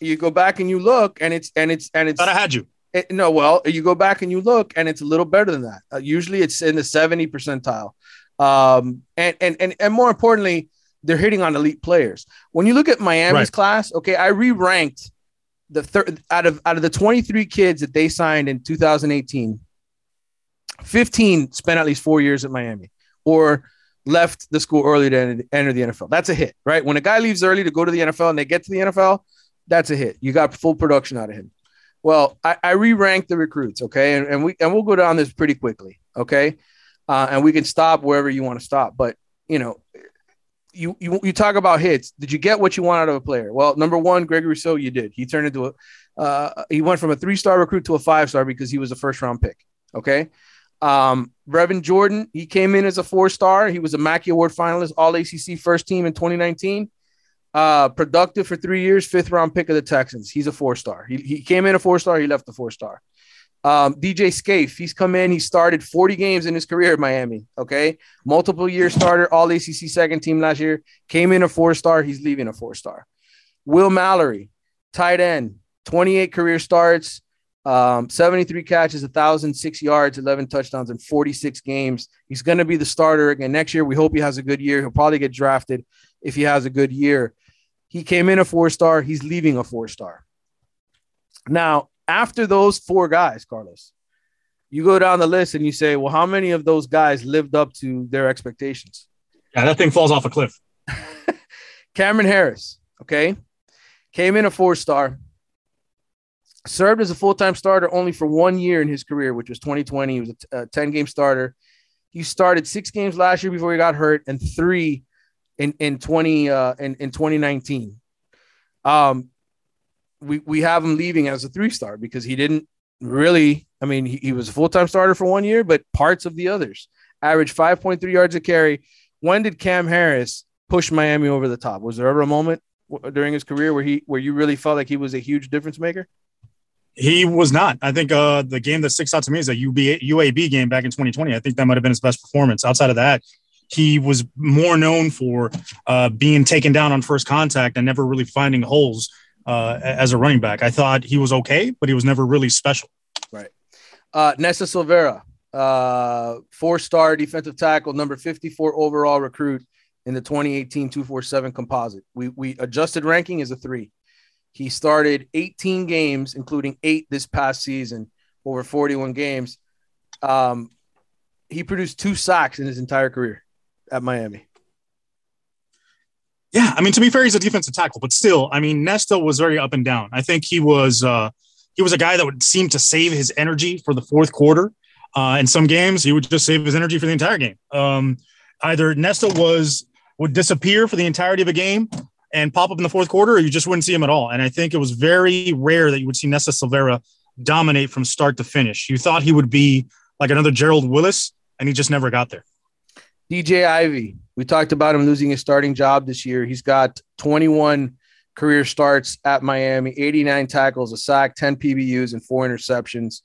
You go back and you look, and it's and it's and it's Thought I had you. It, no, well, you go back and you look, and it's a little better than that. Uh, usually, it's in the seventy percentile, um, and and and and more importantly, they're hitting on elite players. When you look at Miami's Right. class, okay, I re-ranked the third out of out of the twenty three kids that they signed in two thousand eighteen. 15 spent at least four years at Miami or left the school early to enter- enter the NFL. That's a hit, right? When a guy leaves early to go to the NFL and they get to the NFL, that's a hit. You got full production out of him. Well, I, I re-ranked the recruits, okay, and, and we and we'll go down this pretty quickly, okay, uh, and we can stop wherever you want to stop. But you know, you, you you talk about hits. Did you get what you want out of a player? Well, number one, Gregory Rousseau, you did. He turned into a uh, he went from a three-star recruit to a five-star because he was a first-round pick. Okay, um, Brevin Jordan, he came in as a four-star. He was a Mackey Award finalist, All ACC first team in 2019. Uh, productive for three years, fifth round pick of the Texans. He's a four star. He, he came in a four star, he left a four star. Um, DJ Scaife, he's come in, he started 40 games in his career at Miami. Okay. Multiple year starter, all ACC second team last year, came in a four star, he's leaving a four star. Will Mallory, tight end, 28 career starts, um, 73 catches, 1,006 yards, 11 touchdowns in 46 games. He's going to be the starter again next year. We hope he has a good year. He'll probably get drafted if he has a good year. He came in a four star. He's leaving a four star. Now, after those four guys, Carlos, you go down the list and you say, well, how many of those guys lived up to their expectations? Yeah, that thing falls off a cliff. Cameron Harris, okay, came in a four star, served as a full time starter only for one year in his career, which was 2020. He was a 10 game starter. He started six games last year before he got hurt and three in, in 20 uh, in, in 2019. Um, we, we have him leaving as a three star because he didn't really, I mean, he, he was a full time starter for one year, but parts of the others averaged 5.3 yards a carry. When did Cam Harris push Miami over the top? Was there ever a moment w- during his career where he where you really felt like he was a huge difference maker? He was not. I think uh, the game that sticks out to me is a UB, UAB game back in 2020. I think that might have been his best performance. Outside of that, he was more known for uh, being taken down on first contact and never really finding holes uh, as a running back. I thought he was okay, but he was never really special. Right. Uh, Nesta Silvera, uh, four star defensive tackle, number 54 overall recruit in the 2018 247 composite. We, we adjusted ranking as a three. He started 18 games, including eight this past season, over 41 games. Um, he produced two sacks in his entire career at Miami. Yeah, I mean, to be fair, he's a defensive tackle, but still, I mean, Nesta was very up and down. I think he was uh, he was a guy that would seem to save his energy for the fourth quarter. Uh, in some games, he would just save his energy for the entire game. Um, either Nesta was would disappear for the entirety of a game and pop up in the fourth quarter, or you just wouldn't see him at all. And I think it was very rare that you would see Nesta Silvera dominate from start to finish. You thought he would be like another Gerald Willis, and he just never got there. DJ Ivy, we talked about him losing his starting job this year. He's got 21 career starts at Miami, 89 tackles, a sack, 10 PBUs, and four interceptions.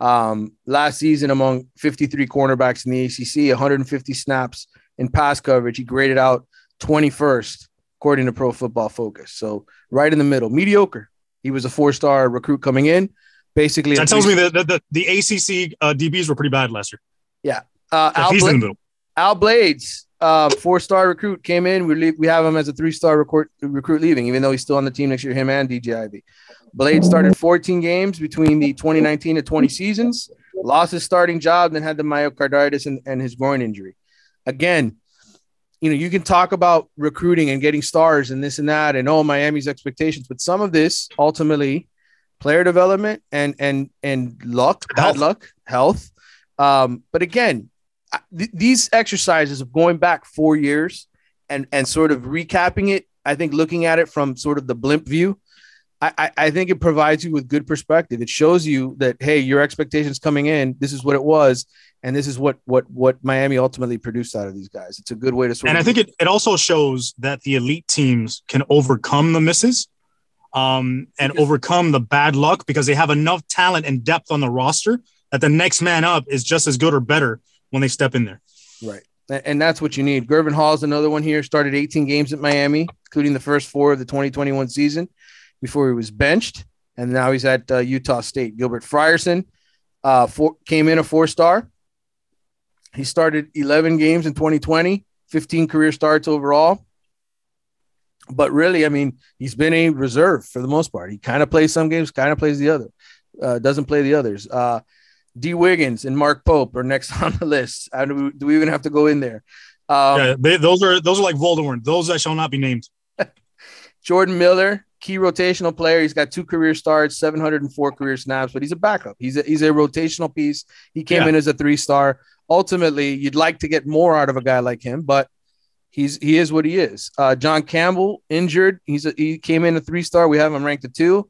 Um, last season, among 53 cornerbacks in the ACC, 150 snaps in pass coverage. He graded out 21st, according to Pro Football Focus. So right in the middle, mediocre. He was a four-star recruit coming in. Basically, That tells me that the, the, the ACC uh, DBs were pretty bad last year. Yeah. Uh, Al, he's Bla- in the middle. Al Blades, uh, four-star recruit, came in. We leave, we have him as a three-star recruit, recruit leaving, even though he's still on the team next year. Him and DJ Ivey. Blades started 14 games between the 2019 to 20 seasons. Lost his starting job, then had the myocarditis and, and his groin injury. Again, you know, you can talk about recruiting and getting stars and this and that, and oh, Miami's expectations, but some of this ultimately player development and and and luck, bad Health. luck, health. Um, but again, th- these exercises of going back four years and and sort of recapping it, I think looking at it from sort of the blimp view, I, I, think it provides you with good perspective. It shows you that hey, your expectations coming in, this is what it was, and this is what what what Miami ultimately produced out of these guys. It's a good way to sort And I think it, it also shows that the elite teams can overcome the misses um, and Because- overcome the bad luck because they have enough talent and depth on the roster that the next man up is just as good or better when they step in there. Right. And that's what you need. Gurvan Hall is another one here. Started 18 games at Miami, including the first four of the 2021 season before he was benched. And now he's at uh, Utah State. Gilbert Frierson uh, four, came in a four star. He started 11 games in 2020, 15 career starts overall. But really, I mean, he's been a reserve for the most part. He kind of plays some games, kind of plays the other, uh, doesn't play the others. D. Wiggins and Mark Pope are next on the list. do, we, do we even have to go in there? Um, yeah, they, those are those are like Voldemort. Those that shall not be named. Jordan Miller, key rotational player. He's got two career starts, 704 career snaps, but he's a backup. He's a, he's a rotational piece. He came yeah. in as a three star. Ultimately, you'd like to get more out of a guy like him, but he's he is what he is. Uh, John Campbell injured. He's a, he came in a three star. We have him ranked at two.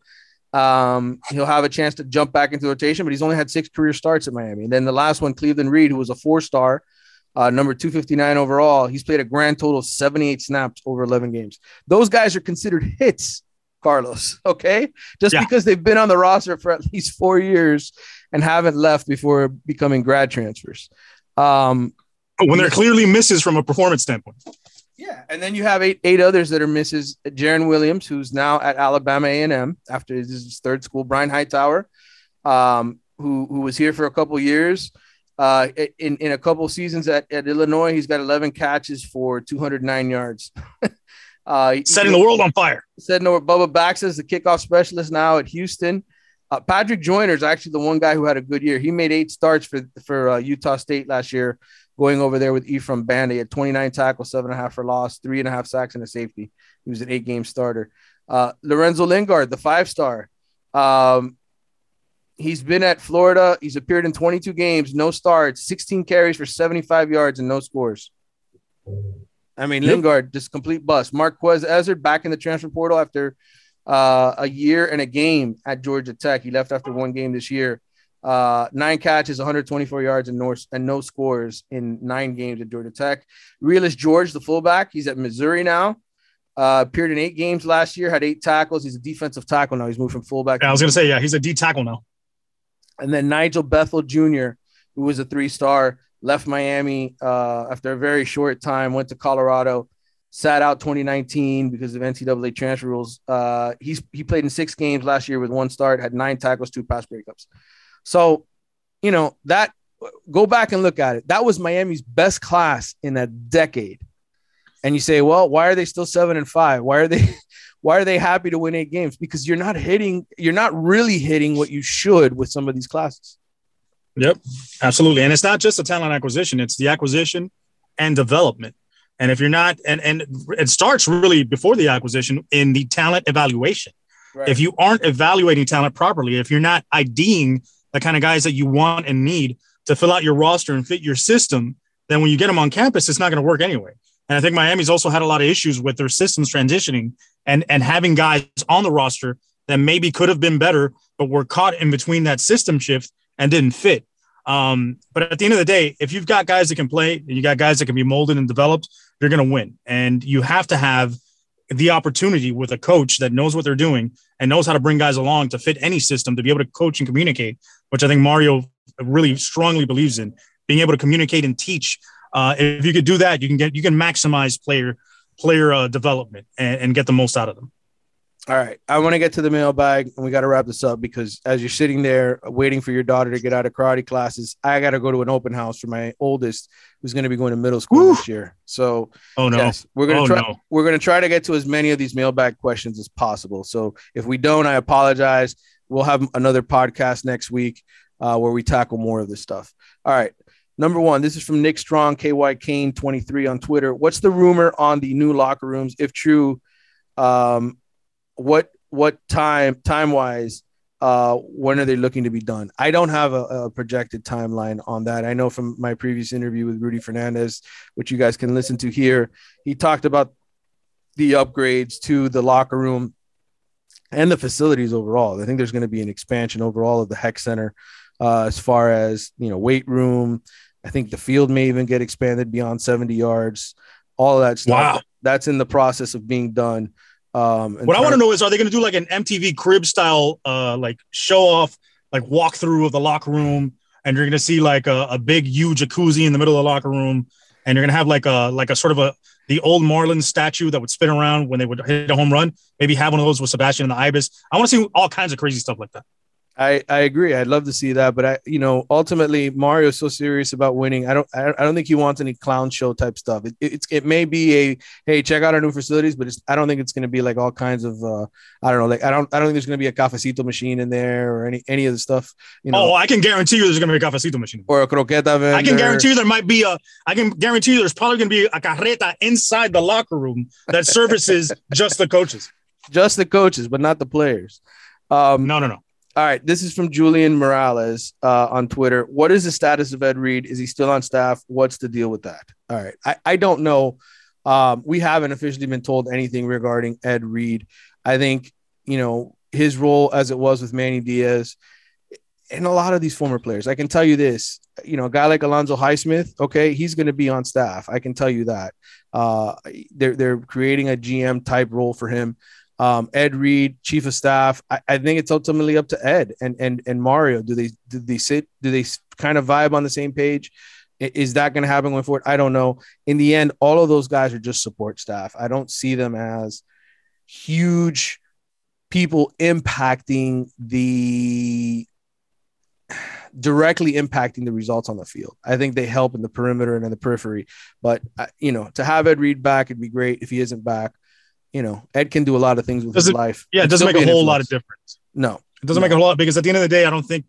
Um, he'll have a chance to jump back into rotation, but he's only had six career starts at Miami. And then the last one, Cleveland Reed, who was a four star, uh, number 259 overall. He's played a grand total of 78 snaps over 11 games. Those guys are considered hits, Carlos. Okay. Just yeah. because they've been on the roster for at least four years and haven't left before becoming grad transfers. Um, when they're clearly misses from a performance standpoint. Yeah, and then you have eight eight others that are misses. Jarren Williams, who's now at Alabama A and M after his third school. Brian Hightower, um, who who was here for a couple years. Uh, in in a couple seasons at, at Illinois, he's got 11 catches for 209 yards. uh, setting the world on fire. Setting over Bubba Baxa is the kickoff specialist now at Houston. Uh, Patrick Joyner is actually the one guy who had a good year. He made eight starts for for uh, Utah State last year going over there with Ephraim Band. He had 29 tackles, seven and a half for loss, three and a half sacks, and a safety. He was an eight game starter. Uh, Lorenzo Lingard, the five star. Um, he's been at Florida. He's appeared in 22 games, no starts, 16 carries for 75 yards, and no scores. I mean, yep. Lingard, just complete bust. Marquez Ezzard back in the transfer portal after uh, a year and a game at Georgia Tech. He left after one game this year. Uh, nine catches, 124 yards, and no, and no scores in nine games at Georgia Tech. Realus George, the fullback, he's at Missouri now. Uh, appeared in eight games last year, had eight tackles. He's a defensive tackle now. He's moved from fullback. Yeah, I was going to say, yeah, he's a D tackle now. And then Nigel Bethel Jr., who was a three star, left Miami uh, after a very short time, went to Colorado, sat out 2019 because of NCAA transfer rules. Uh, he's he played in six games last year with one start, had nine tackles, two pass breakups. So, you know, that go back and look at it. That was Miami's best class in a decade. And you say, well, why are they still seven and five? Why are they why are they happy to win eight games? Because you're not hitting, you're not really hitting what you should with some of these classes. Yep, absolutely. And it's not just a talent acquisition, it's the acquisition and development. And if you're not, and, and it starts really before the acquisition in the talent evaluation. Right. If you aren't evaluating talent properly, if you're not IDing the kind of guys that you want and need to fill out your roster and fit your system, then when you get them on campus, it's not going to work anyway. And I think Miami's also had a lot of issues with their systems transitioning and and having guys on the roster that maybe could have been better, but were caught in between that system shift and didn't fit. Um, but at the end of the day, if you've got guys that can play, and you got guys that can be molded and developed, you're going to win. And you have to have the opportunity with a coach that knows what they're doing and knows how to bring guys along to fit any system to be able to coach and communicate, which I think Mario really strongly believes in being able to communicate and teach. Uh, if you could do that, you can get you can maximize player player uh, development and, and get the most out of them. All right. I want to get to the mailbag and we got to wrap this up because as you're sitting there waiting for your daughter to get out of karate classes, I got to go to an open house for my oldest who's going to be going to middle school Woo! this year. So, oh no, yes, we're going to oh, try, no. we're going to try to get to as many of these mailbag questions as possible. So if we don't, I apologize. We'll have another podcast next week uh, where we tackle more of this stuff. All right. Number one, this is from Nick Strong, KY Kane 23 on Twitter. What's the rumor on the new locker rooms? If true, um, what what time time wise uh, when are they looking to be done? I don't have a, a, projected timeline on that. I know from my previous interview with Rudy Fernandez, which you guys can listen to here, he talked about the upgrades to the locker room and the facilities overall. I think there's going to be an expansion overall of the Hecht Center uh, as far as you know weight room. I think the field may even get expanded beyond 70 yards. All that stuff. Wow. That's in the process of being done. Um, what I want to know is, are they going to do like an MTV crib style, uh, like show off, like walkthrough of the locker room? and you're gonna see like a, a big U jacuzzi in the middle of the locker room, and you're gonna have like a like a sort of a the old Marlins statue that would spin around when they would hit a home run. Maybe have one of those with Sebastian and the Ibis. I want to see all kinds of crazy stuff like that. I, I agree. I'd love to see that, but I, you know, ultimately Mario's so serious about winning. I don't, I don't think he wants any clown show type stuff. It, it's, it may be a, hey, check out our new facilities, but it's, I don't think it's going to be like all kinds of, uh, I don't know, like I don't, I don't think there's going to be a cafecito machine in there or any, any of the stuff. You know, oh, I can guarantee you there's going to be a cafecito machine or a croqueta vendor. I can guarantee you there might be a, I can guarantee you there's probably going to be a carreta inside the locker room that services just the coaches, just the coaches, but not the players. Um, no, no, no. All right, this is from Julian Morales uh, on Twitter. What is the status of Ed Reed? Is he still on staff? What's the deal with that? All right, I, I don't know. Um, we haven't officially been told anything regarding Ed Reed. I think you know his role as it was with Manny Diaz and a lot of these former players. I can tell you this, you know, a guy like Alonzo Highsmith, okay, he's going to be on staff. I can tell you that. Uh, they're they're creating a GM type role for him um, Ed Reed, chief of staff. I, I, think it's ultimately up to Ed and and and Mario. Do they do they sit? Do they kind of vibe on the same page? Is that going to happen going forward? I don't know. In the end, all of those guys are just support staff. I don't see them as huge people impacting the directly impacting the results on the field. I think they help in the perimeter and in the periphery. But uh, you know, to have Ed Reed back, it'd be great. If he isn't back, you know, Ed can do a lot of things with does his it, life. Yeah, it doesn't make a whole lot of difference. No, it doesn't no. make a whole lot because at the end of the day, I don't think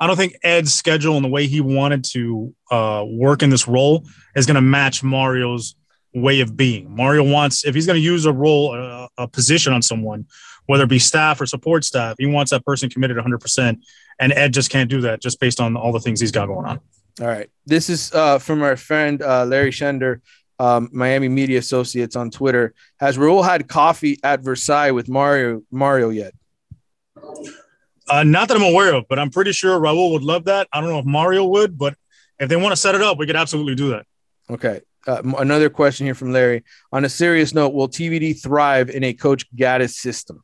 I don't think Ed's schedule and the way he wanted to uh, work in this role is going to match Mario's way of being. Mario wants if he's going to use a role, a, a position on someone, whether it be staff or support staff, he wants that person committed 100. percent And Ed just can't do that just based on all the things he's got going on. All right, this is uh, from our friend uh, Larry Shender um, Miami Media Associates on Twitter. Has Raul had coffee at Versailles with Mario Mario yet? Uh, not that I'm aware of, but I'm pretty sure Raul would love that. I don't know if Mario would, but if they want to set it up, we could absolutely do that. Okay. Uh, another question here from Larry. On a serious note, will TVD thrive in a Coach Gattis system?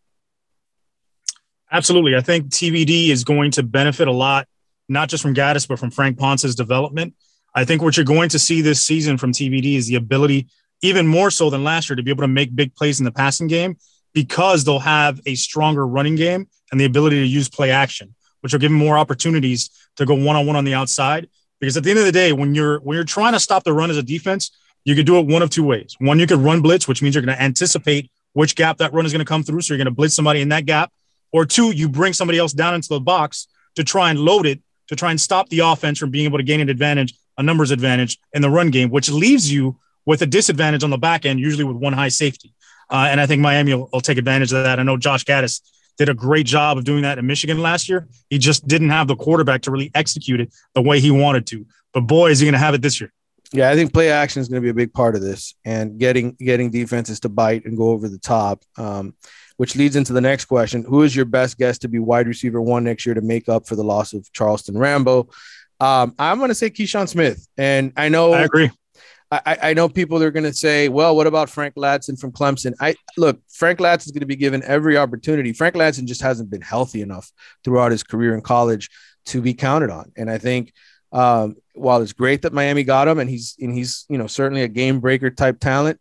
Absolutely. I think TVD is going to benefit a lot, not just from Gattis, but from Frank Ponce's development. I think what you're going to see this season from TVD is the ability, even more so than last year, to be able to make big plays in the passing game because they'll have a stronger running game and the ability to use play action, which will give them more opportunities to go one on one on the outside. Because at the end of the day, when you're when you're trying to stop the run as a defense, you could do it one of two ways. One, you could run blitz, which means you're going to anticipate which gap that run is going to come through, so you're going to blitz somebody in that gap. Or two, you bring somebody else down into the box to try and load it to try and stop the offense from being able to gain an advantage a numbers advantage in the run game, which leaves you with a disadvantage on the back end, usually with one high safety. Uh, and I think Miami will, will, take advantage of that. I know Josh Gattis did a great job of doing that in Michigan last year. He just didn't have the quarterback to really execute it the way he wanted to. But boy, is he going to have it this year. Yeah, I think play action is going to be a big part of this, and getting getting defenses to bite and go over the top. Um, which leads into the next question: Who is your best guess to be wide receiver one next year to make up for the loss of Charleston Rambo? Um, I'm going to say Keyshawn Smith, and I know I agree. I, I know people are going to say, "Well, what about Frank Ladson from Clemson?" I look, Frank Ladson is going to be given every opportunity. Frank Ladson just hasn't been healthy enough throughout his career in college to be counted on, and I think um, while it's great that Miami got him, and he's and he's you know certainly a game breaker type talent,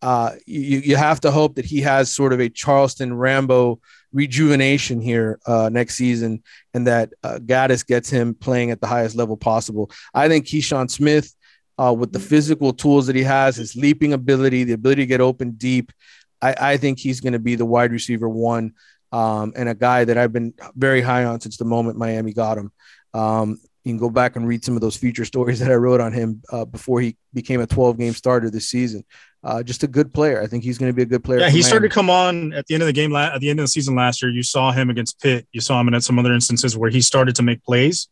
uh, you you have to hope that he has sort of a Charleston Rambo rejuvenation here uh, next season, and that uh, Gattis gets him playing at the highest level possible. I think Keyshawn Smith, uh, with the physical tools that he has, his leaping ability, the ability to get open deep, I, I think he's going to be the wide receiver one, um, and a guy that I've been very high on since the moment Miami got him. Um, you can go back and read some of those feature stories that I wrote on him uh, before he became a 12 game starter this season. Uh, just a good player. I think he's going to be a good player. Yeah, he started to come on at the end of the game. at the end of the season last year, you saw him against Pitt. You saw him in some other instances where he started to make plays.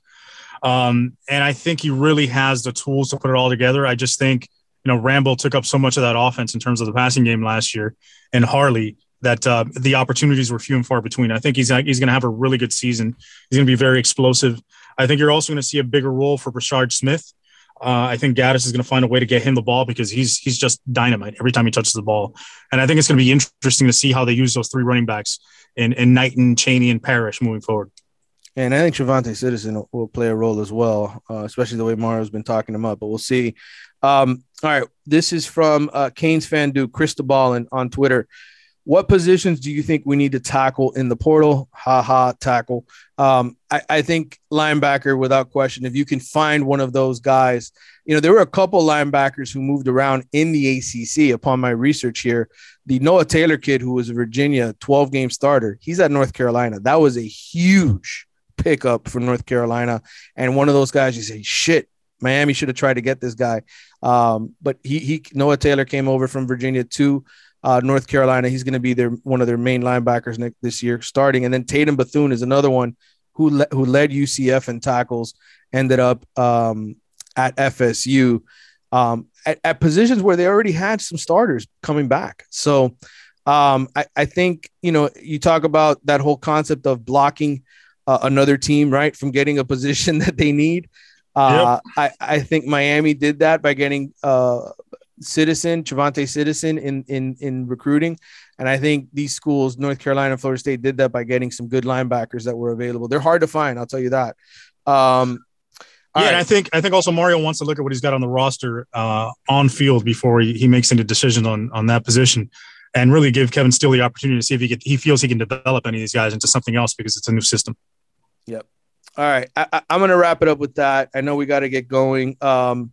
Um, and I think he really has the tools to put it all together. I just think, you know, Rambo took up so much of that offense in terms of the passing game last year and Harley that uh, the opportunities were few and far between. I think he's, he's going to have a really good season. He's going to be very explosive. I think you're also going to see a bigger role for Brashard Smith. Uh, I think Gattis is going to find a way to get him the ball because he's he's just dynamite every time he touches the ball. And I think it's going to be interesting to see how they use those three running backs in, in Knighton, Chaney and Parrish moving forward. And I think Travante Citizen will play a role as well, uh, especially the way Mario's been talking him up. But we'll see. Um, all right, this is from uh, Canes fan dude Cristobal on Twitter. What positions do you think we need to tackle in the portal? Ha ha, tackle. Um, I, I think linebacker without question. If you can find one of those guys, you know there were a couple linebackers who moved around in the ACC. Upon my research here, the Noah Taylor kid who was a Virginia 12 game starter, he's at North Carolina. That was a huge pickup for North Carolina, and one of those guys you say, shit, Miami should have tried to get this guy. Um, but he he Noah Taylor came over from Virginia to uh, North Carolina. He's going to be their one of their main linebackers next, this year, starting. And then Tatum Bethune is another one who le- who led UCF in tackles, ended up um, at FSU um, at, at, positions where they already had some starters coming back. So um, I, I, think you know you talk about that whole concept of blocking uh, another team right from getting a position that they need. Uh, yep. I, I think Miami did that by getting uh, Citizen, Travante Citizen in in in recruiting, and I think these schools, North Carolina Florida State, did that by getting some good linebackers that were available. They're hard to find, I'll tell you that. Um, yeah, right. and I think I think also Mario wants to look at what he's got on the roster uh, on field before he, he makes any decision on on that position, and really give Kevin Steele the opportunity to see if he he feels he can develop any of these guys into something else because it's a new system. Yep. All right, I, am going to wrap it up with that. I know we got to get going. Um,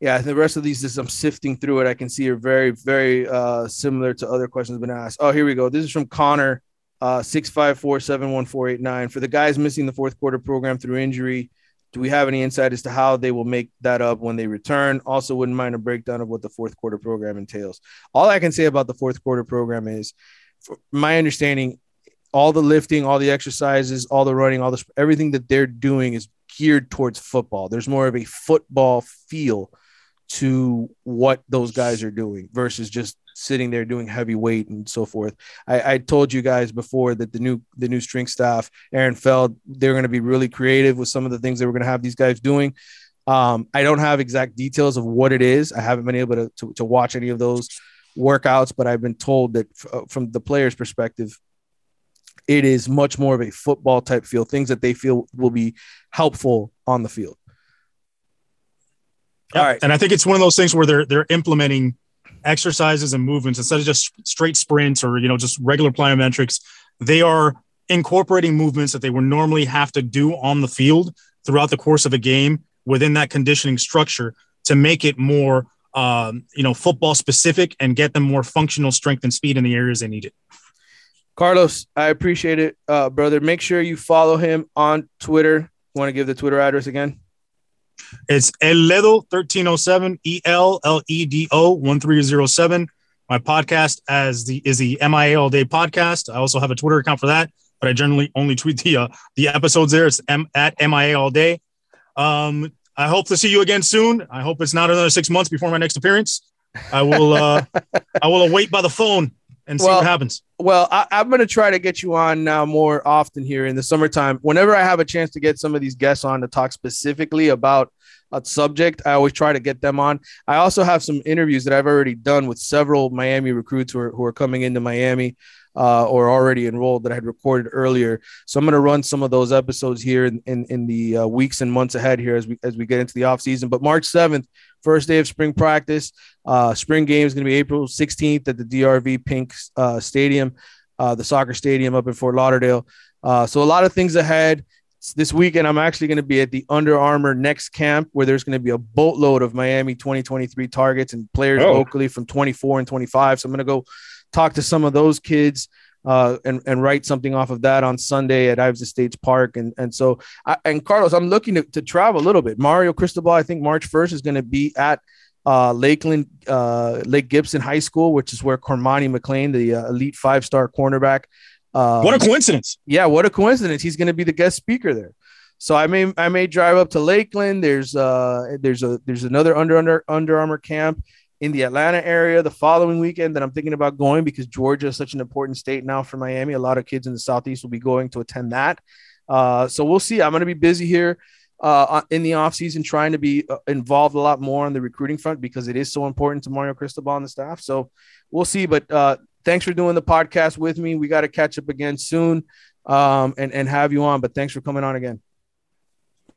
yeah, the rest of these, as I'm sifting through it, I can see are very, very uh, similar to other questions been asked. Oh, here we go. This is from Connor, uh, six five four seven one four eight nine. For the guys missing the fourth quarter program through injury, do we have any insight as to how they will make that up when they return? Also, wouldn't mind a breakdown of what the fourth quarter program entails. All I can say about the fourth quarter program is, my understanding, all the lifting, all the exercises, all the running, all the everything that they're doing is geared towards football. There's more of a football feel to what those guys are doing versus just sitting there doing heavy weight and so forth. I, I told you guys before that the new the new strength staff, Aaron Feld, they're going to be really creative with some of the things that we're going to have these guys doing. Um, I don't have exact details of what it is. I haven't been able to, to, to watch any of those workouts, but I've been told that f- uh, from the player's perspective, it is much more of a football type feel, things that they feel will be helpful on the field. Yep. All right. And I think it's one of those things where they're they're implementing exercises and movements instead of just straight sprints or you know just regular plyometrics. They are incorporating movements that they would normally have to do on the field throughout the course of a game within that conditioning structure to make it more um, you know football specific and get them more functional strength and speed in the areas they need it. Carlos, I appreciate it, uh, brother. Make sure you follow him on Twitter. Want to give the Twitter address again? It's Elledo 1307, E L L E D O 1307. My podcast as the is the MIA All Day podcast. I also have a Twitter account for that, but I generally only tweet the uh, the episodes there. It's M- at MIA All Day. Um, I hope to see you again soon. I hope it's not another six months before my next appearance. I will uh, I will await by the phone and see well, what happens. Well, I, am going to try to get you on now more often here in the summertime. Whenever I have a chance to get some of these guests on to talk specifically about a subject, I always try to get them on. I also have some interviews that I've already done with several Miami recruits who are, who are coming into Miami. Uh, or already enrolled that I had recorded earlier. So I'm going to run some of those episodes here in, in, in the uh, weeks and months ahead here as we as we get into the off season. But March 7th, first day of spring practice. Uh, spring game is going to be April 16th at the DRV PNK uh, Stadium, uh, the soccer stadium up in Fort Lauderdale. Uh, so a lot of things ahead. This weekend, I'm actually going to be at the Under Armour next camp, where there's going to be a boatload of Miami 2023 targets and players oh. locally from 24 and 25. So I'm going to go talk to some of those kids uh, and and write something off of that on Sunday at Ives Estates Park. And and so I, and Carlos, I'm looking to, to travel a little bit. Mario Cristobal, I think March 1st is going to be at uh, Lakeland uh, Lake Gibson High School, which is where Cormani McClain, the uh, elite five star cornerback. Uh, what a coincidence! Yeah, what a coincidence. He's going to be the guest speaker there. So I may I may drive up to Lakeland. There's uh there's a there's another Under Under Under Armour camp in the Atlanta area the following weekend that I'm thinking about going because Georgia is such an important state now for Miami. A lot of kids in the Southeast will be going to attend that. Uh, so we'll see. I'm going to be busy here uh, in the offseason trying to be uh, involved a lot more on the recruiting front because it is so important to Mario Cristobal and the staff. So we'll see. But uh, thanks for doing the podcast with me. We got to catch up again soon. um, and and have you on. But thanks for coming on again.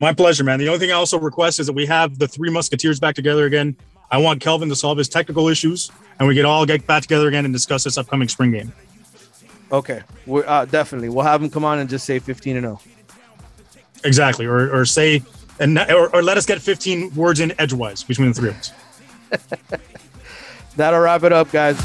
My pleasure, man. The only thing I also request is that we have the three musketeers back together again. I want Kelvin to solve his technical issues, and we can all get back together again and discuss this upcoming spring game. Okay, we're uh, definitely we'll have him come on and just say 15 and 0. Exactly, or or say and or, or let us get 15 words in edgewise between the three of us. That'll wrap it up, guys.